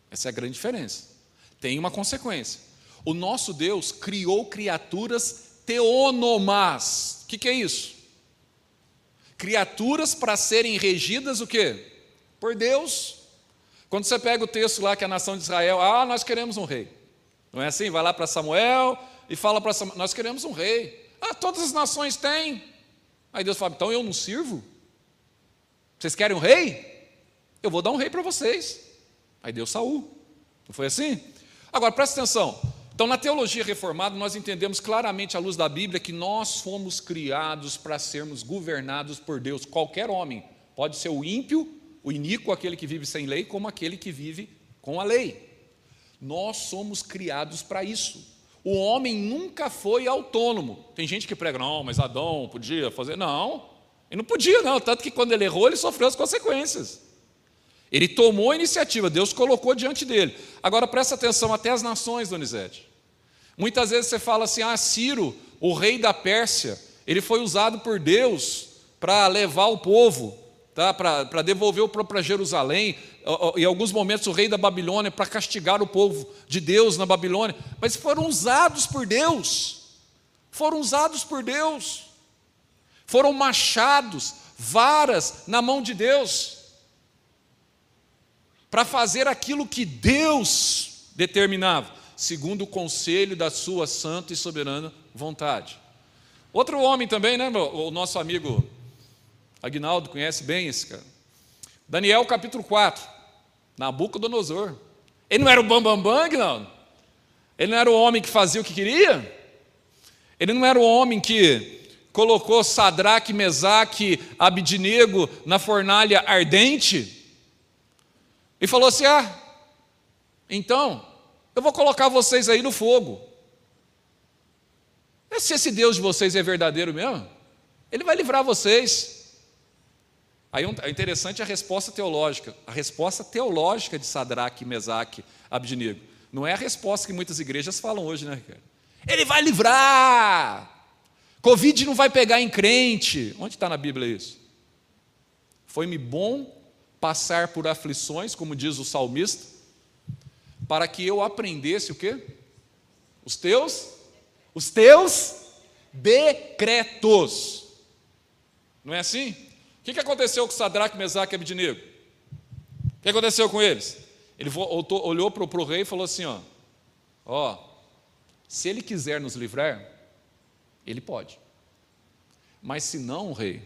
Essa é a grande diferença. Tem uma consequência. O nosso Deus criou criaturas teonomas. O que, que é isso? Criaturas para serem regidas o quê? Por Deus quando você pega o texto lá que a nação de Israel, ah, nós queremos um rei. Não é assim? Vai lá para Samuel e fala para Samuel, nós queremos um rei. Ah, todas as nações têm. Aí Deus fala, então eu não sirvo? Vocês querem um rei? Eu vou dar um rei para vocês. Aí deu Saul. Não foi assim? Agora presta atenção. Então, na teologia reformada, nós entendemos claramente à luz da Bíblia que nós fomos criados para sermos governados por Deus. Qualquer homem, pode ser o ímpio o iníquo aquele que vive sem lei, como aquele que vive com a lei. Nós somos criados para isso. O homem nunca foi autônomo. Tem gente que prega, não, mas Adão podia fazer. Não, ele não podia, não. Tanto que quando ele errou, ele sofreu as consequências. Ele tomou a iniciativa, Deus colocou diante dele. Agora presta atenção, até as nações, Donizete. Muitas vezes você fala assim: ah, Ciro, o rei da Pérsia, ele foi usado por Deus para levar o povo tá? para devolver o para Jerusalém, em alguns momentos o rei da Babilônia, para castigar o povo de Deus na Babilônia, mas foram usados por Deus, foram usados por Deus, foram machados, varas na mão de Deus, para fazer aquilo que Deus determinava, segundo o conselho da sua santa e soberana vontade. Outro homem também, né, o nosso amigo Agnaldo conhece bem esse cara. Daniel capítulo 4, Nabucodonosor. Ele não era o bambambam, bam, bam, não. Ele não era o homem que fazia o que queria. Ele não era o homem que colocou Sadraque, Mesaque, Abidnego na fornalha ardente. E falou assim: Ah, então, eu vou colocar vocês aí no fogo. Se esse Deus de vocês é verdadeiro mesmo, ele vai livrar vocês. Aí é interessante a resposta teológica. A resposta teológica de Sadraque, Mesaque, Abednego. Não é a resposta que muitas igrejas falam hoje, né, Ricardo? Ele vai livrar! Covid não vai pegar em crente. Onde está na Bíblia isso? Foi-me bom passar por aflições, como diz o salmista, para que eu aprendesse o quê? Os teus, os teus decretos. Não é assim? O que aconteceu com Sadraque, Mesaque e Abednego? O que aconteceu com eles? Ele olhou para o rei e falou assim: ó, ó, se ele quiser nos livrar, ele pode. Mas se não, rei,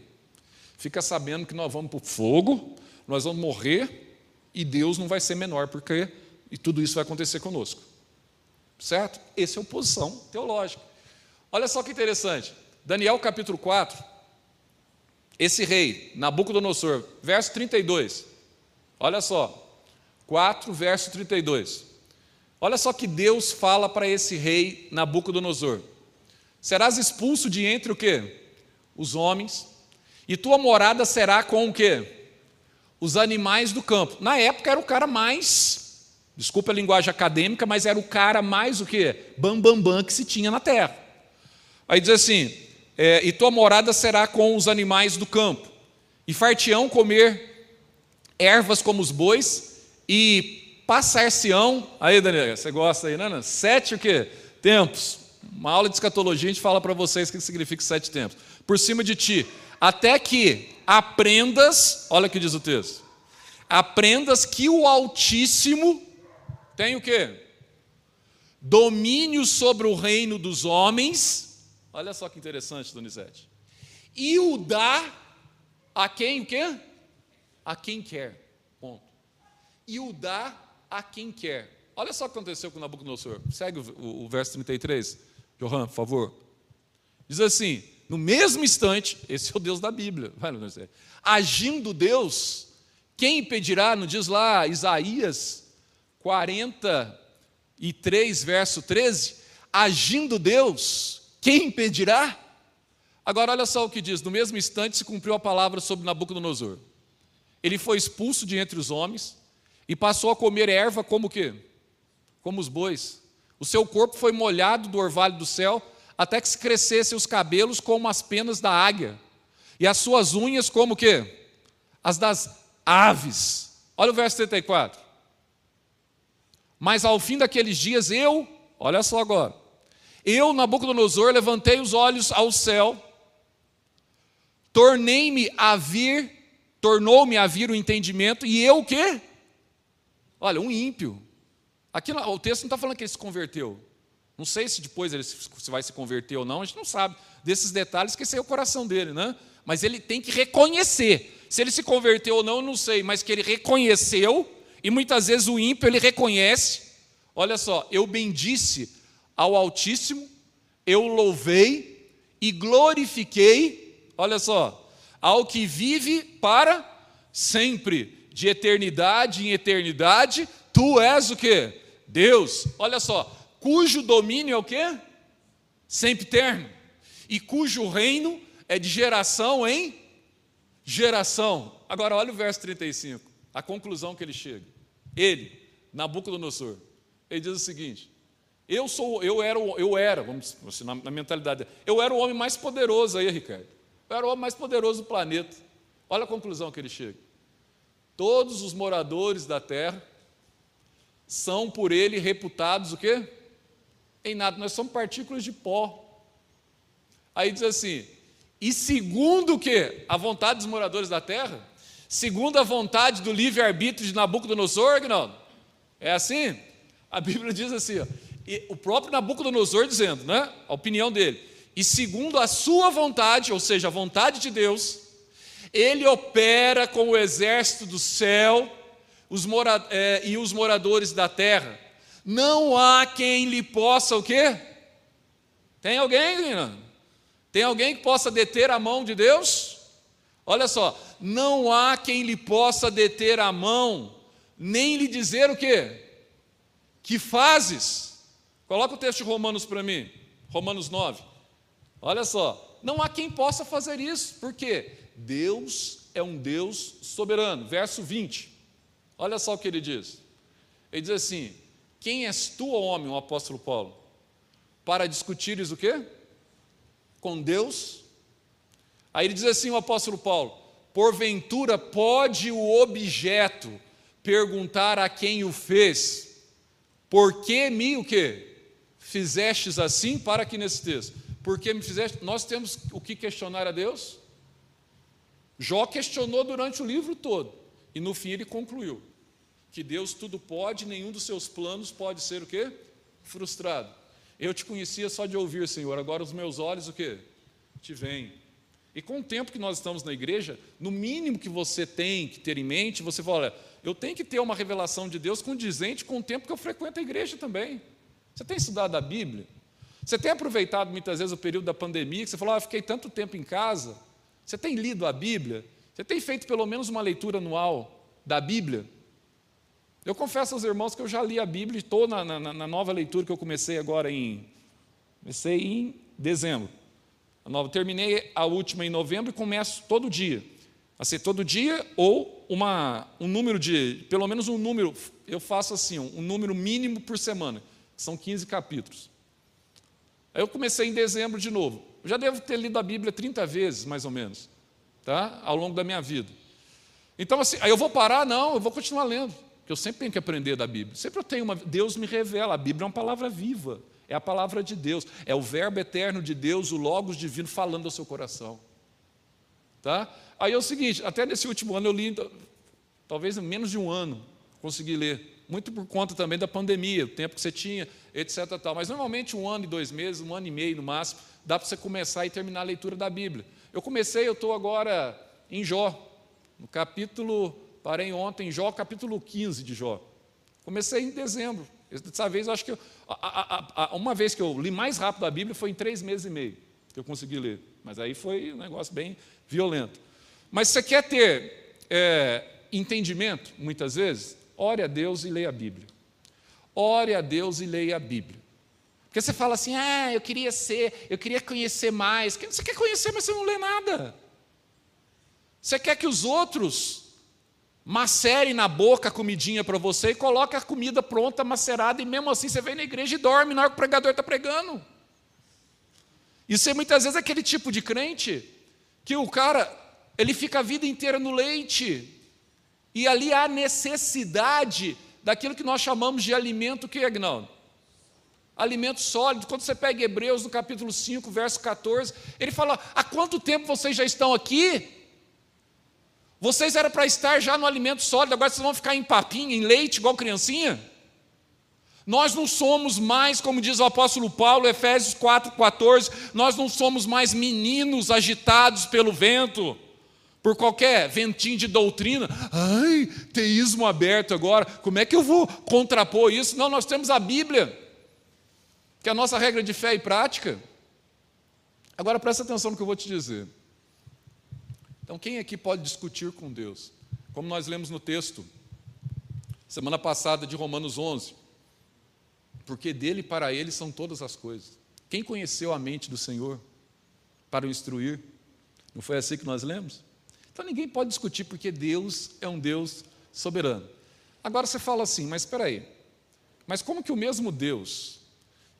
fica sabendo que nós vamos para o fogo, nós vamos morrer e Deus não vai ser menor, porque e tudo isso vai acontecer conosco. Certo? Essa é a oposição teológica. Olha só que interessante. Daniel capítulo 4, esse rei, Nabucodonosor, verso 32. Olha só. 4, verso 32. Olha só que Deus fala para esse rei Nabucodonosor. Serás expulso de entre o quê? Os homens, e tua morada será com o quê? Os animais do campo. Na época era o cara mais, desculpa a linguagem acadêmica, mas era o cara mais o quê? Bam, bam, bam que se tinha na terra. Aí diz assim: é, e tua morada será com os animais do campo, e fartião comer ervas como os bois, e passar-se-ão, aí Daniel, você gosta aí, né? Sete o quê? Tempos. Uma aula de escatologia a gente fala para vocês o que significa sete tempos. Por cima de ti, até que aprendas, olha o que diz o texto, aprendas que o Altíssimo tem o quê? Domínio sobre o reino dos homens Olha só que interessante, Donizete. E o dá a quem quê? A quem quer. Ponto. E o dá a quem quer. Olha só o que aconteceu com Nabucodonosor. Segue o, o, o verso 33. Johan, por favor. Diz assim: no mesmo instante, [LAUGHS] esse é o Deus da Bíblia, vai. Agindo Deus, quem impedirá? Não diz lá Isaías 43, verso 13? Agindo Deus, quem impedirá? Agora, olha só o que diz: no mesmo instante se cumpriu a palavra sobre Nabucodonosor. Ele foi expulso de entre os homens e passou a comer erva como o quê? Como os bois. O seu corpo foi molhado do orvalho do céu até que se crescessem os cabelos como as penas da águia e as suas unhas como o quê? As das aves. Olha o verso 34. Mas ao fim daqueles dias eu, olha só agora, eu, Nabucodonosor, levantei os olhos ao céu, tornei-me a vir, tornou-me a vir o entendimento, e eu o quê? Olha, um ímpio. Aqui o texto não está falando que ele se converteu. Não sei se depois ele se vai se converter ou não, a gente não sabe desses detalhes, é o coração dele, né? Mas ele tem que reconhecer. Se ele se converteu ou não, eu não sei, mas que ele reconheceu, e muitas vezes o ímpio ele reconhece. Olha só, eu bendisse ao Altíssimo, eu louvei e glorifiquei, olha só, ao que vive para sempre, de eternidade em eternidade, tu és o que? Deus, olha só, cujo domínio é o que? Sempre eterno, e cujo reino é de geração em geração. Agora, olha o verso 35, a conclusão que ele chega. Ele, Nabucodonosor, ele diz o seguinte: eu sou, eu era, eu era, vamos assim, na, na mentalidade, eu era o homem mais poderoso aí, Ricardo. Eu era o homem mais poderoso do planeta. Olha a conclusão que ele chega. Todos os moradores da terra são por ele reputados o quê? Em nada, nós somos partículas de pó. Aí diz assim: "E segundo o quê? A vontade dos moradores da terra? Segundo a vontade do livre-arbítrio de Nabucodonosor, Agnaldo? É assim? A Bíblia diz assim, ó, o próprio Nabucodonosor dizendo, né? A opinião dele. E segundo a sua vontade, ou seja, a vontade de Deus, ele opera com o exército do céu os mora, é, e os moradores da terra. Não há quem lhe possa o quê? Tem alguém? Tem alguém que possa deter a mão de Deus? Olha só, não há quem lhe possa deter a mão, nem lhe dizer o quê? Que fazes? Coloca o texto de Romanos para mim, Romanos 9. Olha só, não há quem possa fazer isso, por quê? Deus é um Deus soberano. Verso 20. Olha só o que ele diz. Ele diz assim: Quem és tu, homem, o apóstolo Paulo, para discutires o quê? Com Deus? Aí ele diz assim, o apóstolo Paulo: Porventura pode o objeto perguntar a quem o fez, por que me o quê? Fizestes assim? Para aqui nesse texto. Por que me fizeste? Nós temos o que questionar a Deus? Jó questionou durante o livro todo. E no fim ele concluiu que Deus tudo pode, nenhum dos seus planos pode ser o quê? Frustrado. Eu te conhecia só de ouvir, Senhor, agora os meus olhos o quê? Te veem. E com o tempo que nós estamos na igreja, no mínimo que você tem que ter em mente, você fala, olha, eu tenho que ter uma revelação de Deus condizente com o tempo que eu frequento a igreja também. Você tem estudado a Bíblia? Você tem aproveitado muitas vezes o período da pandemia, que você falou, ah, fiquei tanto tempo em casa. Você tem lido a Bíblia? Você tem feito pelo menos uma leitura anual da Bíblia? Eu confesso aos irmãos que eu já li a Bíblia e estou na, na, na, nova leitura que eu comecei agora em. Comecei em dezembro. A nova, terminei a última em novembro e começo todo dia. Assim, todo dia ou uma, um número de. Pelo menos um número. Eu faço assim, um número mínimo por semana. São 15 capítulos. Aí eu comecei em dezembro de novo. Eu já devo ter lido a Bíblia 30 vezes, mais ou menos, tá? ao longo da minha vida. Então, assim, aí eu vou parar? Não, eu vou continuar lendo, porque eu sempre tenho que aprender da Bíblia. Sempre eu tenho uma. Deus me revela, a Bíblia é uma palavra viva, é a palavra de Deus, é o Verbo eterno de Deus, o Logos divino falando ao seu coração. Tá? Aí é o seguinte: até nesse último ano eu li, talvez menos de um ano, consegui ler muito por conta também da pandemia, o tempo que você tinha, etc. Tal. Mas normalmente um ano e dois meses, um ano e meio no máximo, dá para você começar e terminar a leitura da Bíblia. Eu comecei, eu estou agora em Jó, no capítulo, parei ontem, em Jó, capítulo 15 de Jó. Comecei em dezembro. Dessa vez, eu acho que eu, a, a, a, uma vez que eu li mais rápido a Bíblia foi em três meses e meio que eu consegui ler. Mas aí foi um negócio bem violento. Mas você quer ter é, entendimento, muitas vezes, ore a Deus e leia a Bíblia. Ore a Deus e leia a Bíblia. Porque você fala assim, ah, eu queria ser, eu queria conhecer mais. Você quer conhecer, mas você não lê nada. Você quer que os outros macerem na boca a comidinha para você e coloquem a comida pronta, macerada, e mesmo assim você vem na igreja e dorme na hora que o pregador está pregando. Isso é muitas vezes aquele tipo de crente que o cara, ele fica a vida inteira no leite, e ali há necessidade daquilo que nós chamamos de alimento que, Agnaldo? Alimento sólido. Quando você pega Hebreus no capítulo 5, verso 14, ele fala: há quanto tempo vocês já estão aqui? Vocês eram para estar já no alimento sólido, agora vocês vão ficar em papinha, em leite, igual criancinha? Nós não somos mais, como diz o apóstolo Paulo, Efésios 4,14, nós não somos mais meninos agitados pelo vento por qualquer ventinho de doutrina. Ai, teísmo aberto agora, como é que eu vou contrapor isso? Não, nós temos a Bíblia, que é a nossa regra de fé e prática. Agora presta atenção no que eu vou te dizer. Então, quem aqui pode discutir com Deus? Como nós lemos no texto, semana passada de Romanos 11, porque dele e para ele são todas as coisas. Quem conheceu a mente do Senhor para o instruir? Não foi assim que nós lemos? Então ninguém pode discutir porque Deus é um Deus soberano. Agora você fala assim, mas espera aí. Mas como que o mesmo Deus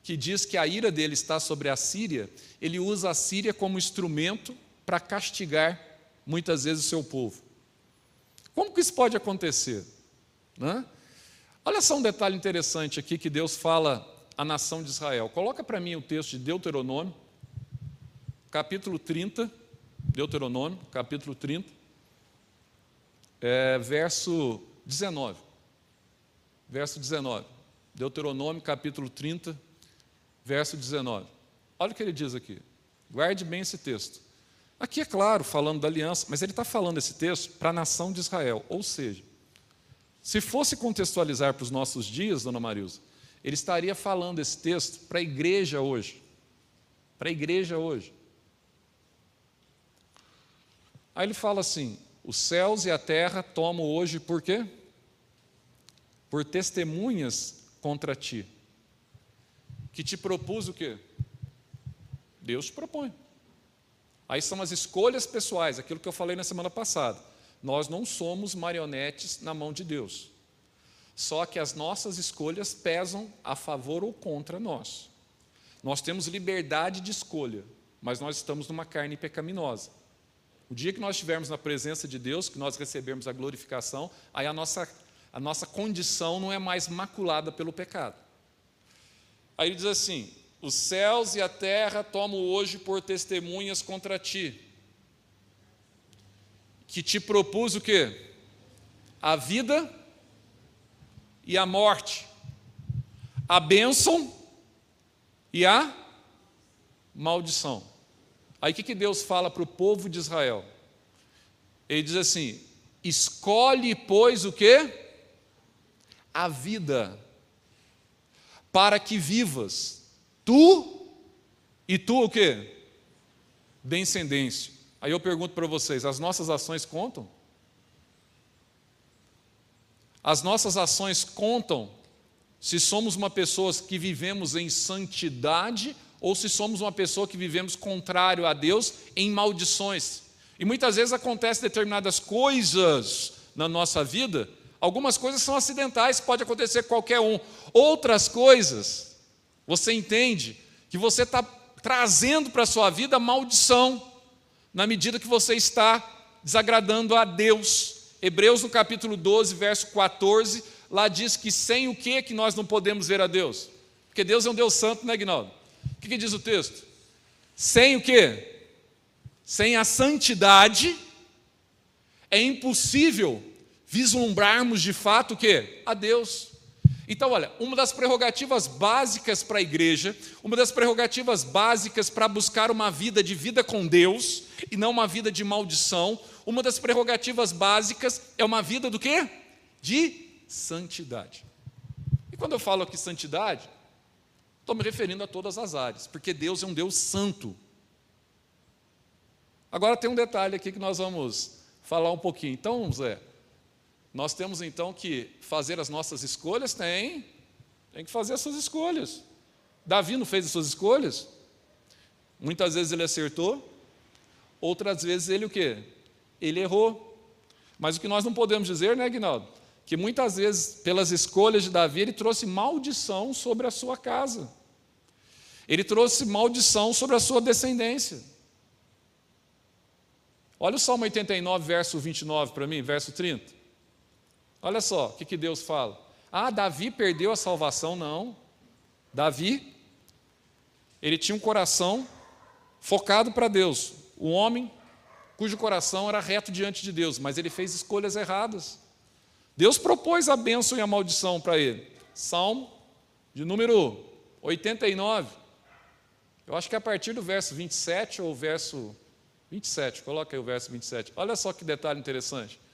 que diz que a ira dele está sobre a Síria, ele usa a Síria como instrumento para castigar muitas vezes o seu povo. Como que isso pode acontecer? Né? Olha só um detalhe interessante aqui que Deus fala à nação de Israel. Coloca para mim o texto de Deuteronômio, capítulo 30, Deuteronômio, capítulo 30, é, verso 19. Verso 19. Deuteronômio, capítulo 30, verso 19. Olha o que ele diz aqui. Guarde bem esse texto. Aqui é claro, falando da aliança, mas ele está falando esse texto para a nação de Israel. Ou seja, se fosse contextualizar para os nossos dias, dona Marilza, ele estaria falando esse texto para a igreja hoje. Para a igreja hoje. Aí ele fala assim: os céus e a terra tomam hoje por quê? Por testemunhas contra ti. Que te propus o quê? Deus te propõe. Aí são as escolhas pessoais, aquilo que eu falei na semana passada. Nós não somos marionetes na mão de Deus. Só que as nossas escolhas pesam a favor ou contra nós. Nós temos liberdade de escolha, mas nós estamos numa carne pecaminosa. O dia que nós estivermos na presença de Deus, que nós recebermos a glorificação, aí a nossa, a nossa condição não é mais maculada pelo pecado. Aí ele diz assim: os céus e a terra tomo hoje por testemunhas contra ti, que te propus o quê? A vida e a morte, a bênção e a maldição. Aí o que, que Deus fala para o povo de Israel? Ele diz assim: escolhe, pois, o que? A vida, para que vivas Tu e tu o quê? Descendência. Aí eu pergunto para vocês: as nossas ações contam? As nossas ações contam se somos uma pessoa que vivemos em santidade ou se somos uma pessoa que vivemos contrário a Deus em maldições. E muitas vezes acontecem determinadas coisas na nossa vida, algumas coisas são acidentais, pode acontecer qualquer um. Outras coisas você entende que você está trazendo para a sua vida maldição, na medida que você está desagradando a Deus. Hebreus no capítulo 12, verso 14, lá diz que sem o que que nós não podemos ver a Deus? Porque Deus é um Deus santo, né, Gnaldo? O que, que diz o texto? Sem o que? Sem a santidade, é impossível vislumbrarmos de fato o que? A Deus. Então, olha, uma das prerrogativas básicas para a igreja, uma das prerrogativas básicas para buscar uma vida de vida com Deus e não uma vida de maldição, uma das prerrogativas básicas é uma vida do quê? De santidade. E quando eu falo aqui santidade, estou me referindo a todas as áreas, porque Deus é um Deus santo. Agora tem um detalhe aqui que nós vamos falar um pouquinho. Então, Zé, nós temos então que fazer as nossas escolhas? Tem. Tem que fazer as suas escolhas. Davi não fez as suas escolhas? Muitas vezes ele acertou, outras vezes ele o quê? Ele errou. Mas o que nós não podemos dizer, né, Aguinaldo? Que muitas vezes, pelas escolhas de Davi, ele trouxe maldição sobre a sua casa. Ele trouxe maldição sobre a sua descendência. Olha o Salmo 89, verso 29 para mim, verso 30. Olha só o que, que Deus fala. Ah, Davi perdeu a salvação? Não. Davi, ele tinha um coração focado para Deus. O homem cujo coração era reto diante de Deus, mas ele fez escolhas erradas. Deus propôs a bênção e a maldição para ele. Salmo de número 89. Eu acho que é a partir do verso 27 ou verso 27, coloca aí o verso 27. Olha só que detalhe interessante.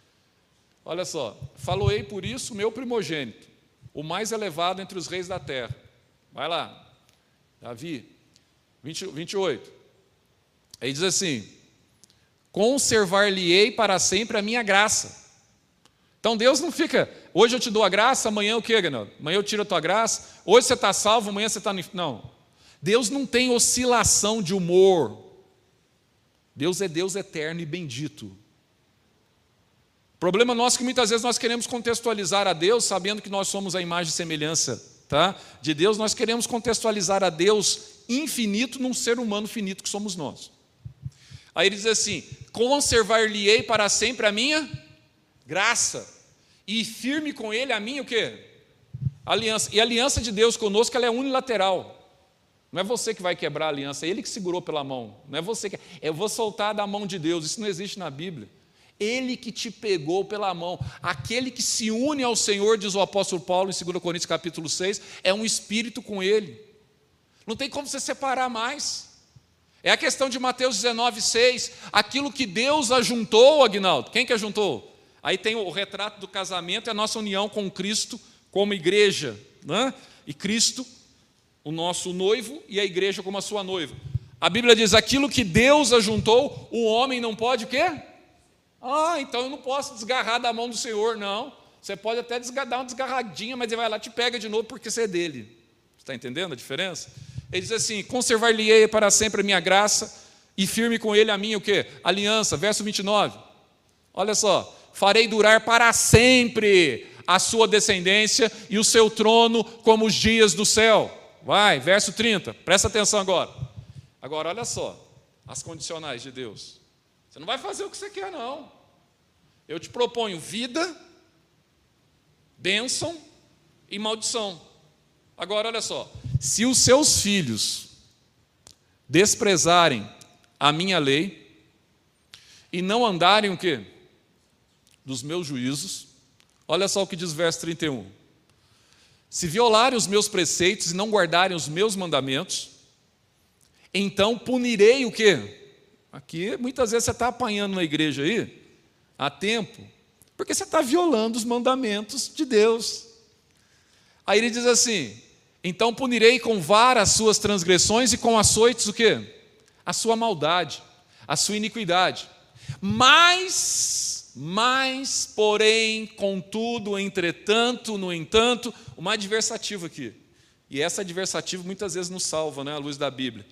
Olha só, faloei por isso meu primogênito, o mais elevado entre os reis da terra. Vai lá, Davi, 20, 28. Aí diz assim: conservar-lhe-ei para sempre a minha graça. Então Deus não fica, hoje eu te dou a graça, amanhã o que, Amanhã eu tiro a tua graça, hoje você está salvo, amanhã você está no. Não. Deus não tem oscilação de humor. Deus é Deus eterno e bendito. Problema nosso é que muitas vezes nós queremos contextualizar a Deus, sabendo que nós somos a imagem e semelhança tá? de Deus, nós queremos contextualizar a Deus infinito num ser humano finito que somos nós. Aí ele diz assim: conservar-lhe-ei para sempre a minha graça, e firme com ele a minha o quê? Aliança. E a aliança de Deus conosco ela é unilateral. Não é você que vai quebrar a aliança, é ele que segurou pela mão. Não é você que. Eu vou soltar da mão de Deus. Isso não existe na Bíblia. Ele que te pegou pela mão. Aquele que se une ao Senhor, diz o apóstolo Paulo em 2 Coríntios capítulo 6, é um espírito com ele. Não tem como você separar mais. É a questão de Mateus 19, 6. Aquilo que Deus ajuntou, Agnaldo. Quem que ajuntou? Aí tem o retrato do casamento e a nossa união com Cristo como igreja. Né? E Cristo o nosso noivo e a igreja como a sua noiva. A Bíblia diz: aquilo que Deus ajuntou, o homem não pode o quê? Ah, então eu não posso desgarrar da mão do Senhor, não. Você pode até dar uma desgarradinha, mas ele vai lá te pega de novo porque você é dele. Está entendendo a diferença? Ele diz assim: conservar-lhe-ei para sempre a minha graça e firme com ele a minha o quê? Aliança. Verso 29. Olha só. Farei durar para sempre a sua descendência e o seu trono como os dias do céu. Vai, verso 30, presta atenção agora. Agora, olha só, as condicionais de Deus. Você não vai fazer o que você quer, não. Eu te proponho vida, bênção e maldição. Agora, olha só, se os seus filhos desprezarem a minha lei e não andarem o quê? Dos meus juízos, olha só o que diz verso 31. Se violarem os meus preceitos e não guardarem os meus mandamentos, então punirei o quê? Aqui, muitas vezes você está apanhando na igreja aí, há tempo, porque você está violando os mandamentos de Deus. Aí ele diz assim: então punirei com vara as suas transgressões e com açoites o quê? A sua maldade, a sua iniquidade. Mas mas, porém, contudo, entretanto, no entanto, uma adversativa aqui. E essa adversativa muitas vezes nos salva, né, à luz da Bíblia.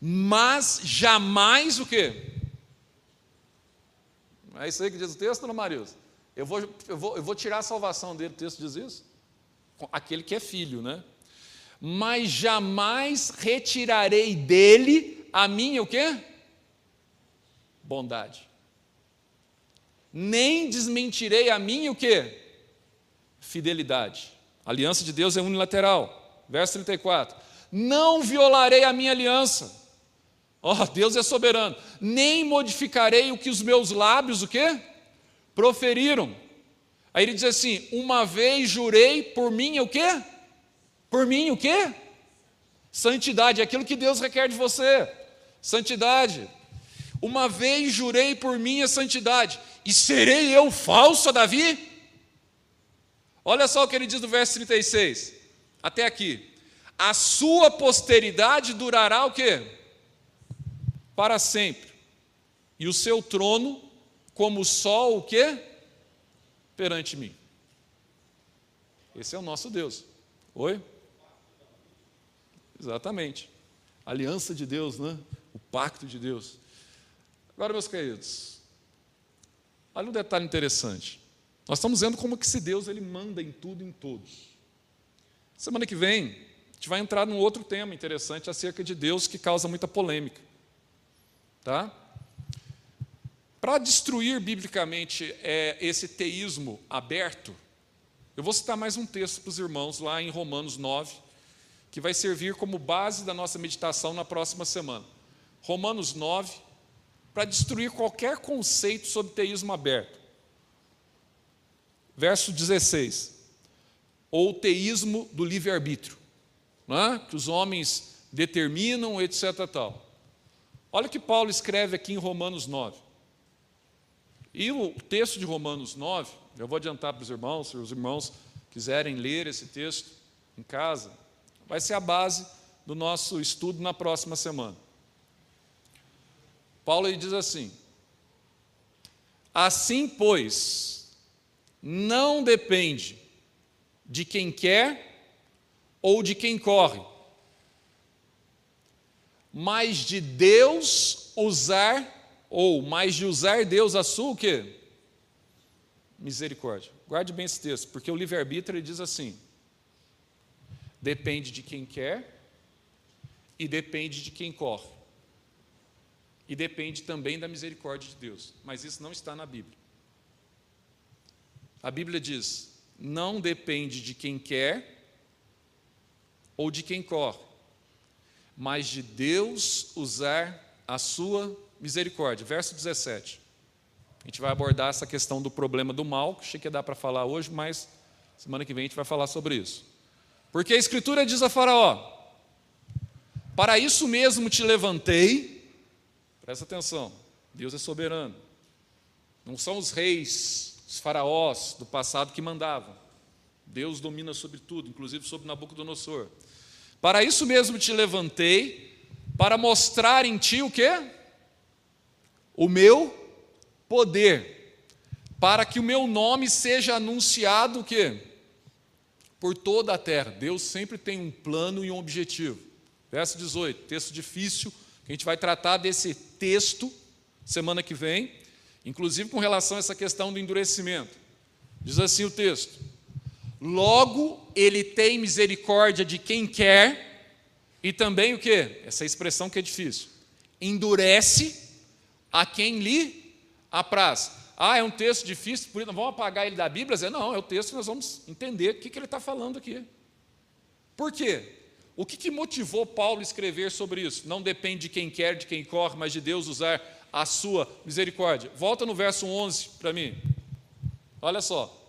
Mas jamais o quê? É isso aí que diz o texto, não, Marius? Eu vou, eu, vou, eu vou tirar a salvação dele, o texto diz isso? Aquele que é filho, né? Mas jamais retirarei dele a minha o quê? Bondade nem desmentirei a mim o que? Fidelidade. A aliança de Deus é unilateral. Verso 34. Não violarei a minha aliança. Ó, oh, Deus é soberano. Nem modificarei o que os meus lábios o quê? Proferiram. Aí ele diz assim: "Uma vez jurei por mim o quê? Por mim o quê? Santidade, é aquilo que Deus requer de você. Santidade. Uma vez jurei por minha santidade, e serei eu falso a Davi? Olha só o que ele diz no verso 36, até aqui. A sua posteridade durará o quê? Para sempre. E o seu trono como o sol o quê? Perante mim. Esse é o nosso Deus. Oi? Exatamente. aliança de Deus, né? O pacto de Deus. Agora, meus queridos, olha um detalhe interessante. Nós estamos vendo como que se Deus ele manda em tudo e em todos. Semana que vem, a gente vai entrar num outro tema interessante acerca de Deus que causa muita polêmica. Tá? Para destruir biblicamente é, esse teísmo aberto, eu vou citar mais um texto para os irmãos lá em Romanos 9, que vai servir como base da nossa meditação na próxima semana. Romanos 9, para destruir qualquer conceito sobre teísmo aberto. Verso 16. Ou teísmo do livre-arbítrio, é? que os homens determinam, etc. Tal. Olha o que Paulo escreve aqui em Romanos 9. E o texto de Romanos 9, eu vou adiantar para os irmãos, se os irmãos quiserem ler esse texto em casa, vai ser a base do nosso estudo na próxima semana. Paulo diz assim: Assim, pois, não depende de quem quer ou de quem corre, mas de Deus usar, ou mais de usar Deus a sua o quê? Misericórdia. Guarde bem esse texto, porque o livre-arbítrio diz assim: depende de quem quer e depende de quem corre. e depende também da misericórdia de Deus, mas isso não está na Bíblia. A Bíblia diz: não depende de quem quer ou de quem corre, mas de Deus usar a sua misericórdia. Verso 17. A gente vai abordar essa questão do problema do mal, que achei que ia dar para falar hoje, mas semana que vem a gente vai falar sobre isso. Porque a Escritura diz a Faraó: Para isso mesmo te levantei, presta atenção, Deus é soberano, não são os reis, os faraós do passado que mandavam, Deus domina sobre tudo, inclusive sobre Nabucodonosor. Para isso mesmo te levantei, para mostrar em ti o que? O meu poder, para que o meu nome seja anunciado o quê? Por toda a terra. Deus sempre tem um plano e um objetivo. Verso 18, texto difícil, que a gente vai tratar desse texto semana que vem, inclusive com relação a essa questão do endurecimento. Diz assim o texto: Logo ele tem misericórdia de quem quer, e também o que? Essa expressão que é difícil. Endurece a quem lhe apraz. Ah, é um texto difícil, por isso vamos apagar ele da Bíblia? Não, é o texto que nós vamos entender o que, que ele está falando aqui. Por quê? O que, que motivou Paulo a escrever sobre isso? Não depende de quem quer, de quem corre, mas de Deus usar a sua misericórdia. Volta no verso 11 para mim. Olha só.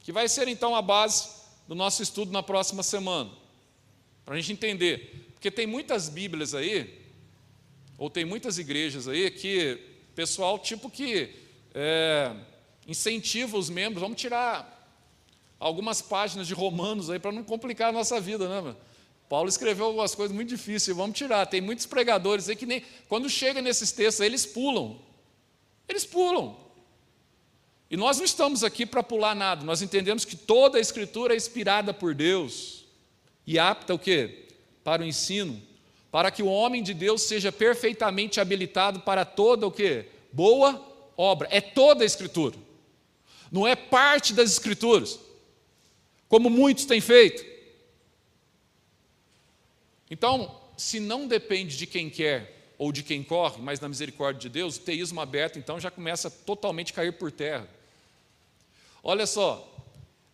Que vai ser então a base do nosso estudo na próxima semana. Para a gente entender. Porque tem muitas Bíblias aí, ou tem muitas igrejas aí, que Pessoal, tipo que é, incentiva os membros, vamos tirar algumas páginas de Romanos aí para não complicar a nossa vida, né? Mano? Paulo escreveu algumas coisas muito difíceis, vamos tirar. Tem muitos pregadores aí que nem. Quando chega nesses textos, eles pulam. Eles pulam. E nós não estamos aqui para pular nada, nós entendemos que toda a escritura é inspirada por Deus e apta o quê? Para o ensino, para que o homem de Deus seja perfeitamente habilitado para toda o que? Boa obra. É toda a escritura. Não é parte das escrituras, como muitos têm feito. Então, se não depende de quem quer ou de quem corre, mas na misericórdia de Deus, o teísmo aberto então já começa a totalmente cair por terra. Olha só,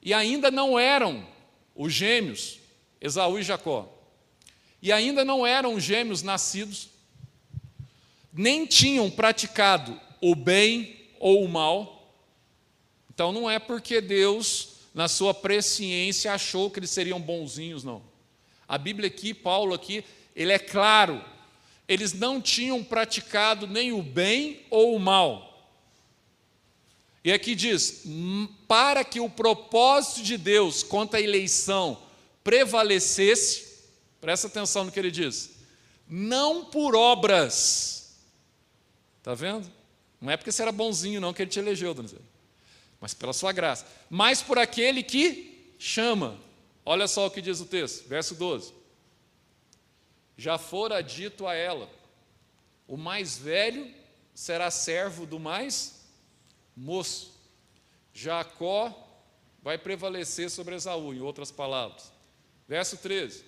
e ainda não eram os gêmeos, Esaú e Jacó e ainda não eram gêmeos nascidos, nem tinham praticado o bem ou o mal. Então não é porque Deus, na sua presciência, achou que eles seriam bonzinhos, não. A Bíblia aqui, Paulo aqui, ele é claro, eles não tinham praticado nem o bem ou o mal. E aqui diz: para que o propósito de Deus quanto à eleição prevalecesse, Presta atenção no que ele diz. Não por obras. Está vendo? Não é porque você era bonzinho, não, que ele te elegeu, Donizete. Mas pela sua graça. Mas por aquele que chama. Olha só o que diz o texto, verso 12. Já fora dito a ela: o mais velho será servo do mais moço. Jacó vai prevalecer sobre Esaú, em outras palavras. Verso 13.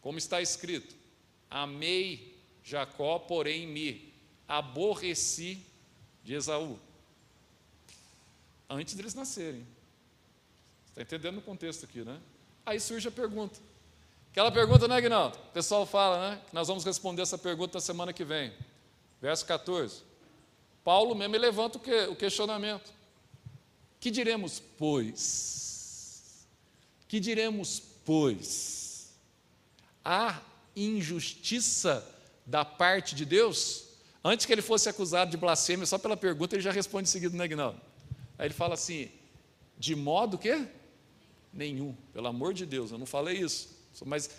Como está escrito: Amei Jacó, porém me aborreci de Esaú. Antes deles nascerem. Está entendendo o contexto aqui, né? Aí surge a pergunta. Aquela pergunta, né, Aguinaldo? O pessoal fala, né? Que nós vamos responder essa pergunta na semana que vem. Verso 14. Paulo mesmo levanta o questionamento. Que diremos, pois? Que diremos, pois? há injustiça da parte de Deus? Antes que ele fosse acusado de blasfêmia, só pela pergunta, ele já responde em seguida, né? Aí ele fala assim: de modo que? Nenhum, pelo amor de Deus, eu não falei isso. Mas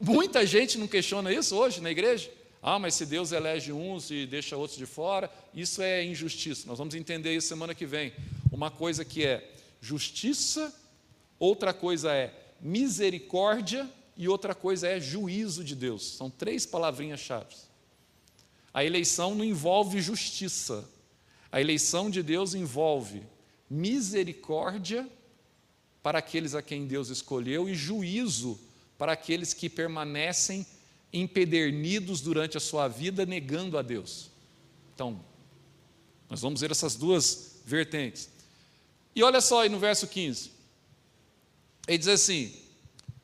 muita gente não questiona isso hoje na igreja. Ah, mas se Deus elege uns e deixa outros de fora, isso é injustiça. Nós vamos entender isso semana que vem. Uma coisa que é justiça, outra coisa é misericórdia e outra coisa é juízo de Deus. São três palavrinhas-chave. A eleição não envolve justiça. A eleição de Deus envolve misericórdia para aqueles a quem Deus escolheu e juízo para aqueles que permanecem empedernidos durante a sua vida negando a Deus. Então, nós vamos ver essas duas vertentes. E olha só aí no verso 15. Ele diz assim: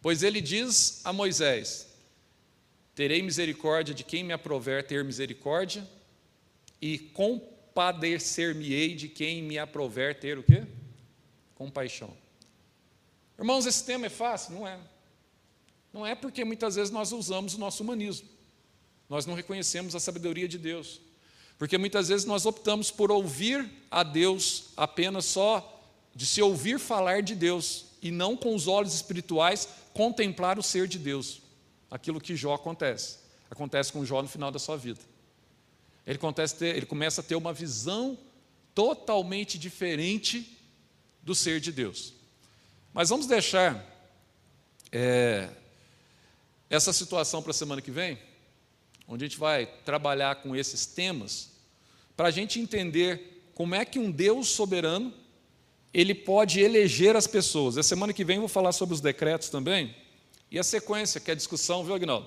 Pois ele diz a Moisés: Terei misericórdia de quem me aprover ter misericórdia, e compadecer-me-ei de quem me aprover ter o quê? Compaixão. Irmãos, esse tema é fácil? Não é. Não é porque muitas vezes nós usamos o nosso humanismo. Nós não reconhecemos a sabedoria de Deus. Porque muitas vezes nós optamos por ouvir a Deus apenas só de se ouvir falar de Deus e não com os olhos espirituais contemplar o ser de Deus. Aquilo que Jó acontece. Acontece com Jó no final da sua vida. Ele, ter, ele começa a ter uma visão totalmente diferente do ser de Deus. Mas vamos deixar é, essa situação para a semana que vem, onde a gente vai trabalhar com esses temas, para a gente entender como é que um Deus soberano ele pode eleger as pessoas. A semana que vem eu vou falar sobre os decretos também, e a sequência, que é a discussão, viu, Agnaldo?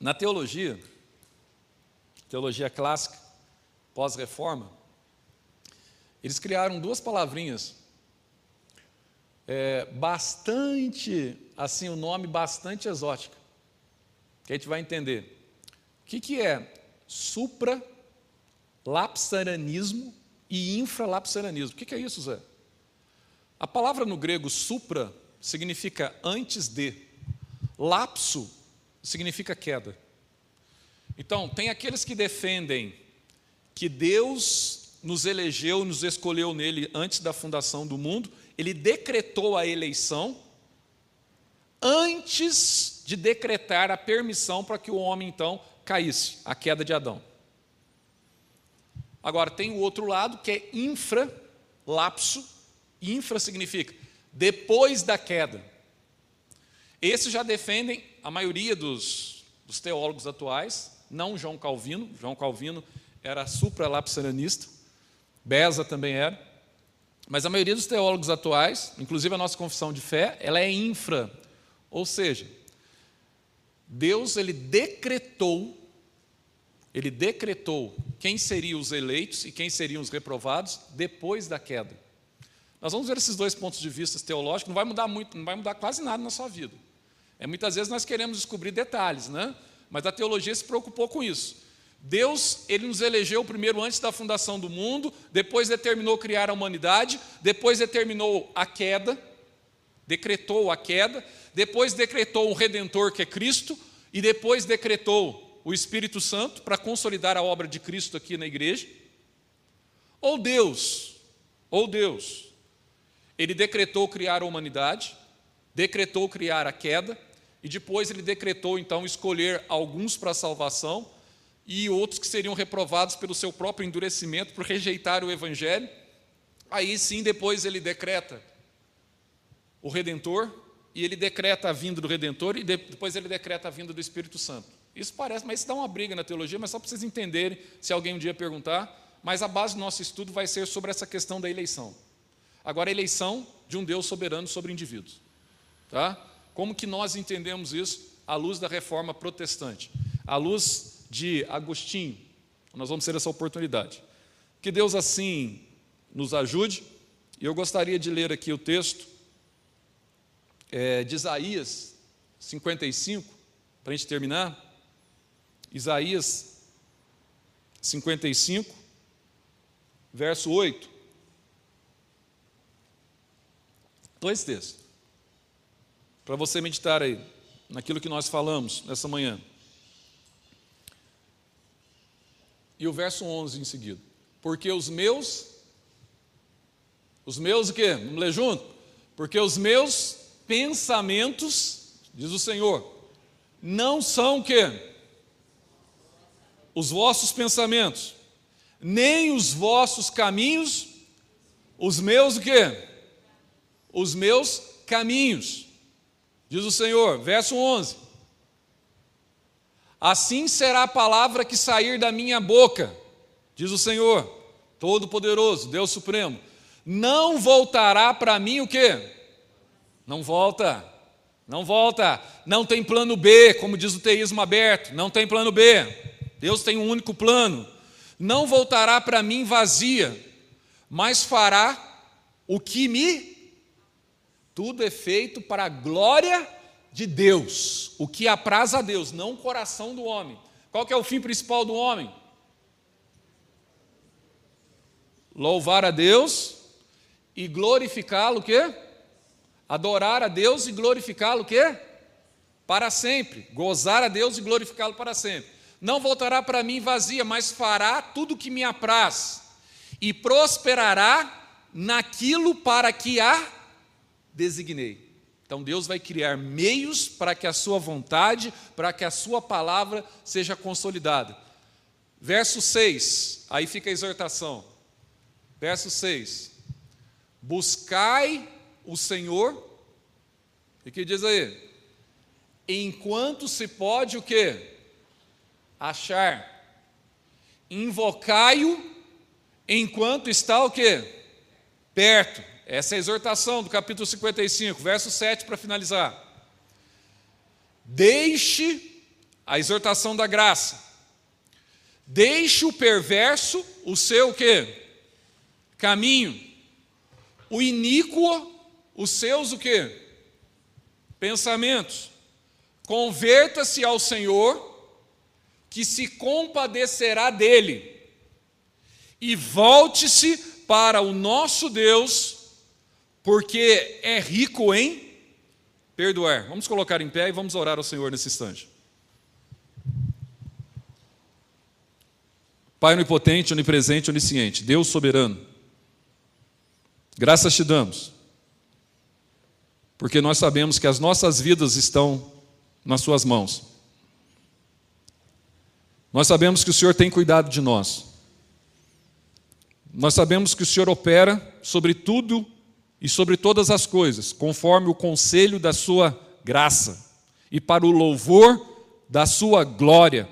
Na teologia, teologia clássica, pós-reforma, eles criaram duas palavrinhas, é, bastante, assim, o um nome bastante exótico, que a gente vai entender. O que, que é supra-lapsaranismo e infralapsaranismo? O que, que é isso, Zé? A palavra no grego supra significa antes de, lapso significa queda. Então, tem aqueles que defendem que Deus nos elegeu, nos escolheu nele antes da fundação do mundo, ele decretou a eleição antes de decretar a permissão para que o homem então caísse, a queda de Adão. Agora, tem o outro lado que é infra, lapso, infra significa depois da queda. Esses já defendem, a maioria dos, dos teólogos atuais, não João Calvino, João Calvino era supralapsaranista, Beza também era, mas a maioria dos teólogos atuais, inclusive a nossa confissão de fé, ela é infra, ou seja, Deus ele decretou, ele decretou quem seriam os eleitos e quem seriam os reprovados depois da queda. Nós vamos ver esses dois pontos de vista teológicos, não vai mudar muito, não vai mudar quase nada na sua vida. É, muitas vezes nós queremos descobrir detalhes, né? mas a teologia se preocupou com isso. Deus, ele nos elegeu primeiro antes da fundação do mundo, depois determinou criar a humanidade, depois determinou a queda, decretou a queda, depois decretou o redentor que é Cristo e depois decretou o Espírito Santo para consolidar a obra de Cristo aqui na igreja. Ou Deus, ou Deus, ele decretou criar a humanidade, decretou criar a queda e depois ele decretou então escolher alguns para a salvação e outros que seriam reprovados pelo seu próprio endurecimento por rejeitar o evangelho. Aí sim, depois ele decreta o redentor e ele decreta a vinda do redentor e depois ele decreta a vinda do Espírito Santo. Isso parece, mas isso dá uma briga na teologia, mas só para vocês entenderem, se alguém um dia perguntar, mas a base do nosso estudo vai ser sobre essa questão da eleição. Agora, a eleição de um Deus soberano sobre indivíduos. Tá? Como que nós entendemos isso à luz da reforma protestante? À luz de Agostinho. Nós vamos ter essa oportunidade. Que Deus assim nos ajude. E eu gostaria de ler aqui o texto é, de Isaías 55, para a gente terminar. Isaías 55, verso 8. Dois textos. Para você meditar aí, naquilo que nós falamos nessa manhã. E o verso 11 em seguida. Porque os meus, os meus o quê? Vamos ler junto? Porque os meus pensamentos, diz o Senhor, não são o quê? Os vossos pensamentos, nem os vossos caminhos, os meus o quê? Os meus caminhos, diz o Senhor, verso 11. Assim será a palavra que sair da minha boca, diz o Senhor, Todo-Poderoso, Deus Supremo. Não voltará para mim o quê? Não volta. Não volta. Não tem plano B, como diz o teísmo aberto. Não tem plano B. Deus tem um único plano. Não voltará para mim vazia, mas fará o que me. Tudo é feito para a glória de Deus, o que apraz a Deus, não o coração do homem. Qual que é o fim principal do homem? Louvar a Deus e glorificá-lo quê? Adorar a Deus e glorificá-lo quê? Para sempre. Gozar a Deus e glorificá-lo para sempre. Não voltará para mim vazia, mas fará tudo o que me apraz e prosperará naquilo para que a designei. Então Deus vai criar meios para que a sua vontade, para que a sua palavra seja consolidada. Verso 6, aí fica a exortação. Verso 6. Buscai o Senhor. O que diz aí? Enquanto se pode o quê? Achar. Invocai-o enquanto está o quê? Perto. Essa é a exortação do capítulo 55, verso 7 para finalizar. Deixe a exortação da graça. Deixe o perverso o seu quê? Caminho. O iníquo os seus o quê? Pensamentos. Converta-se ao Senhor, que se compadecerá dele. E volte-se para o nosso Deus, porque é rico em perdoar. Vamos colocar em pé e vamos orar ao Senhor nesse instante. Pai onipotente, onipresente, onisciente, Deus soberano, graças te damos, porque nós sabemos que as nossas vidas estão nas Suas mãos. Nós sabemos que o Senhor tem cuidado de nós. Nós sabemos que o Senhor opera sobre tudo e sobre todas as coisas, conforme o conselho da sua graça e para o louvor da sua glória,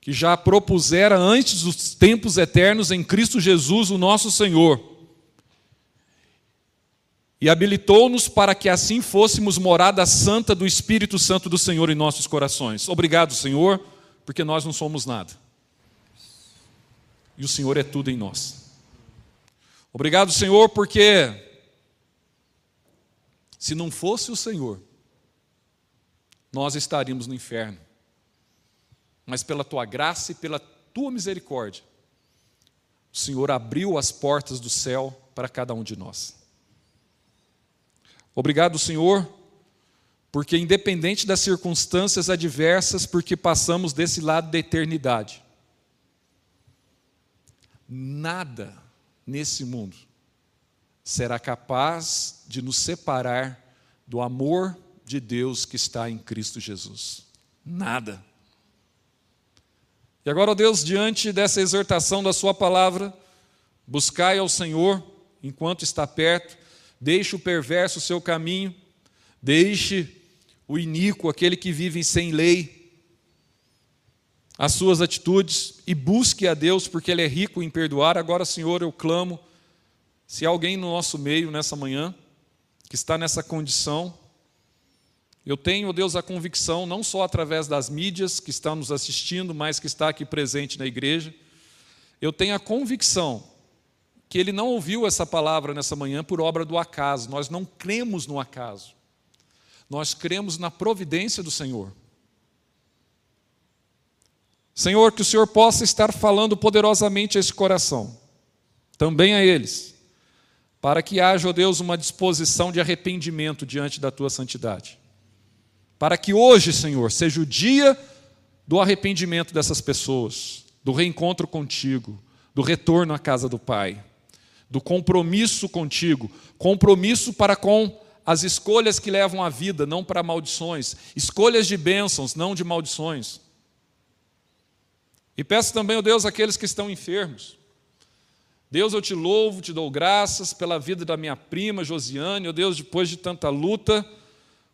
que já propusera antes dos tempos eternos em Cristo Jesus, o nosso Senhor. E habilitou-nos para que assim fôssemos morada santa do Espírito Santo do Senhor em nossos corações. Obrigado, Senhor, porque nós não somos nada. E o Senhor é tudo em nós. Obrigado, Senhor, porque se não fosse o Senhor, nós estaríamos no inferno. Mas pela tua graça e pela tua misericórdia, o Senhor abriu as portas do céu para cada um de nós. Obrigado, Senhor, porque independente das circunstâncias adversas, porque passamos desse lado da eternidade, nada nesse mundo será capaz de nos separar do amor de Deus que está em Cristo Jesus. Nada. E agora, ó Deus, diante dessa exortação da Sua palavra, buscai ao Senhor enquanto está perto, deixe o perverso o seu caminho, deixe o iníquo, aquele que vive sem lei, as suas atitudes e busque a Deus, porque Ele é rico em perdoar. Agora, Senhor, eu clamo, se alguém no nosso meio nessa manhã que está nessa condição, eu tenho, Deus, a convicção, não só através das mídias que estão nos assistindo, mas que está aqui presente na igreja, eu tenho a convicção que ele não ouviu essa palavra nessa manhã por obra do acaso. Nós não cremos no acaso. Nós cremos na providência do Senhor. Senhor, que o Senhor possa estar falando poderosamente a esse coração, também a eles, para que haja, ó Deus, uma disposição de arrependimento diante da tua santidade. Para que hoje, Senhor, seja o dia do arrependimento dessas pessoas, do reencontro contigo, do retorno à casa do Pai, do compromisso contigo, compromisso para com as escolhas que levam à vida, não para maldições, escolhas de bênçãos, não de maldições. E peço também, ó Deus, aqueles que estão enfermos. Deus, eu te louvo, te dou graças pela vida da minha prima Josiane, ó Deus, depois de tanta luta,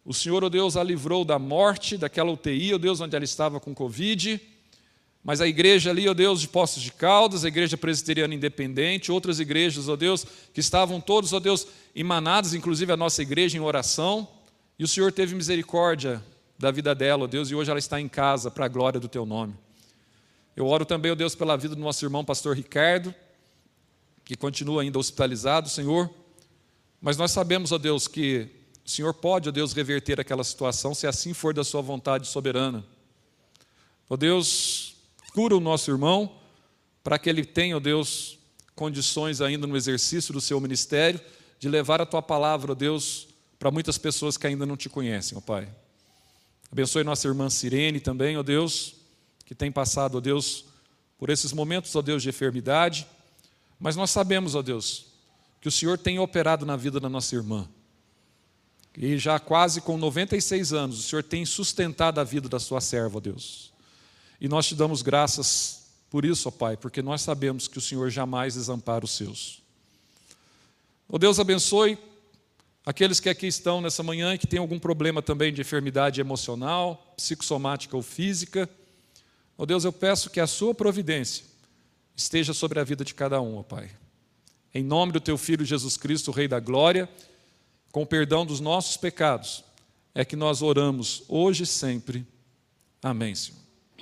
o Senhor, ó Deus, a livrou da morte, daquela UTI, ó Deus, onde ela estava com Covid. Mas a igreja ali, ó Deus, de Poços de Caldas, a igreja presbiteriana independente, outras igrejas, ó Deus, que estavam todos, ó Deus, emanados, inclusive a nossa igreja em oração. E o Senhor teve misericórdia da vida dela, ó Deus, e hoje ela está em casa para a glória do teu nome. Eu oro também, ó Deus, pela vida do nosso irmão pastor Ricardo, que continua ainda hospitalizado, Senhor. Mas nós sabemos, ó Deus, que o Senhor pode, ó Deus, reverter aquela situação, se assim for da sua vontade soberana. Ó Deus, cura o nosso irmão, para que ele tenha, ó Deus, condições ainda no exercício do seu ministério, de levar a tua palavra, ó Deus, para muitas pessoas que ainda não te conhecem, ó Pai. Abençoe nossa irmã Sirene também, ó Deus, que tem passado, ó Deus, por esses momentos, ó Deus, de enfermidade. Mas nós sabemos, ó Deus, que o Senhor tem operado na vida da nossa irmã. E já quase com 96 anos, o Senhor tem sustentado a vida da sua serva, ó Deus. E nós te damos graças por isso, ó Pai, porque nós sabemos que o Senhor jamais desampara os seus. Ó Deus, abençoe aqueles que aqui estão nessa manhã e que têm algum problema também de enfermidade emocional, psicossomática ou física. Ó Deus, eu peço que a sua providência esteja sobre a vida de cada um, ó Pai. Em nome do teu filho Jesus Cristo, Rei da glória, com perdão dos nossos pecados, é que nós oramos hoje e sempre. Amém, Senhor.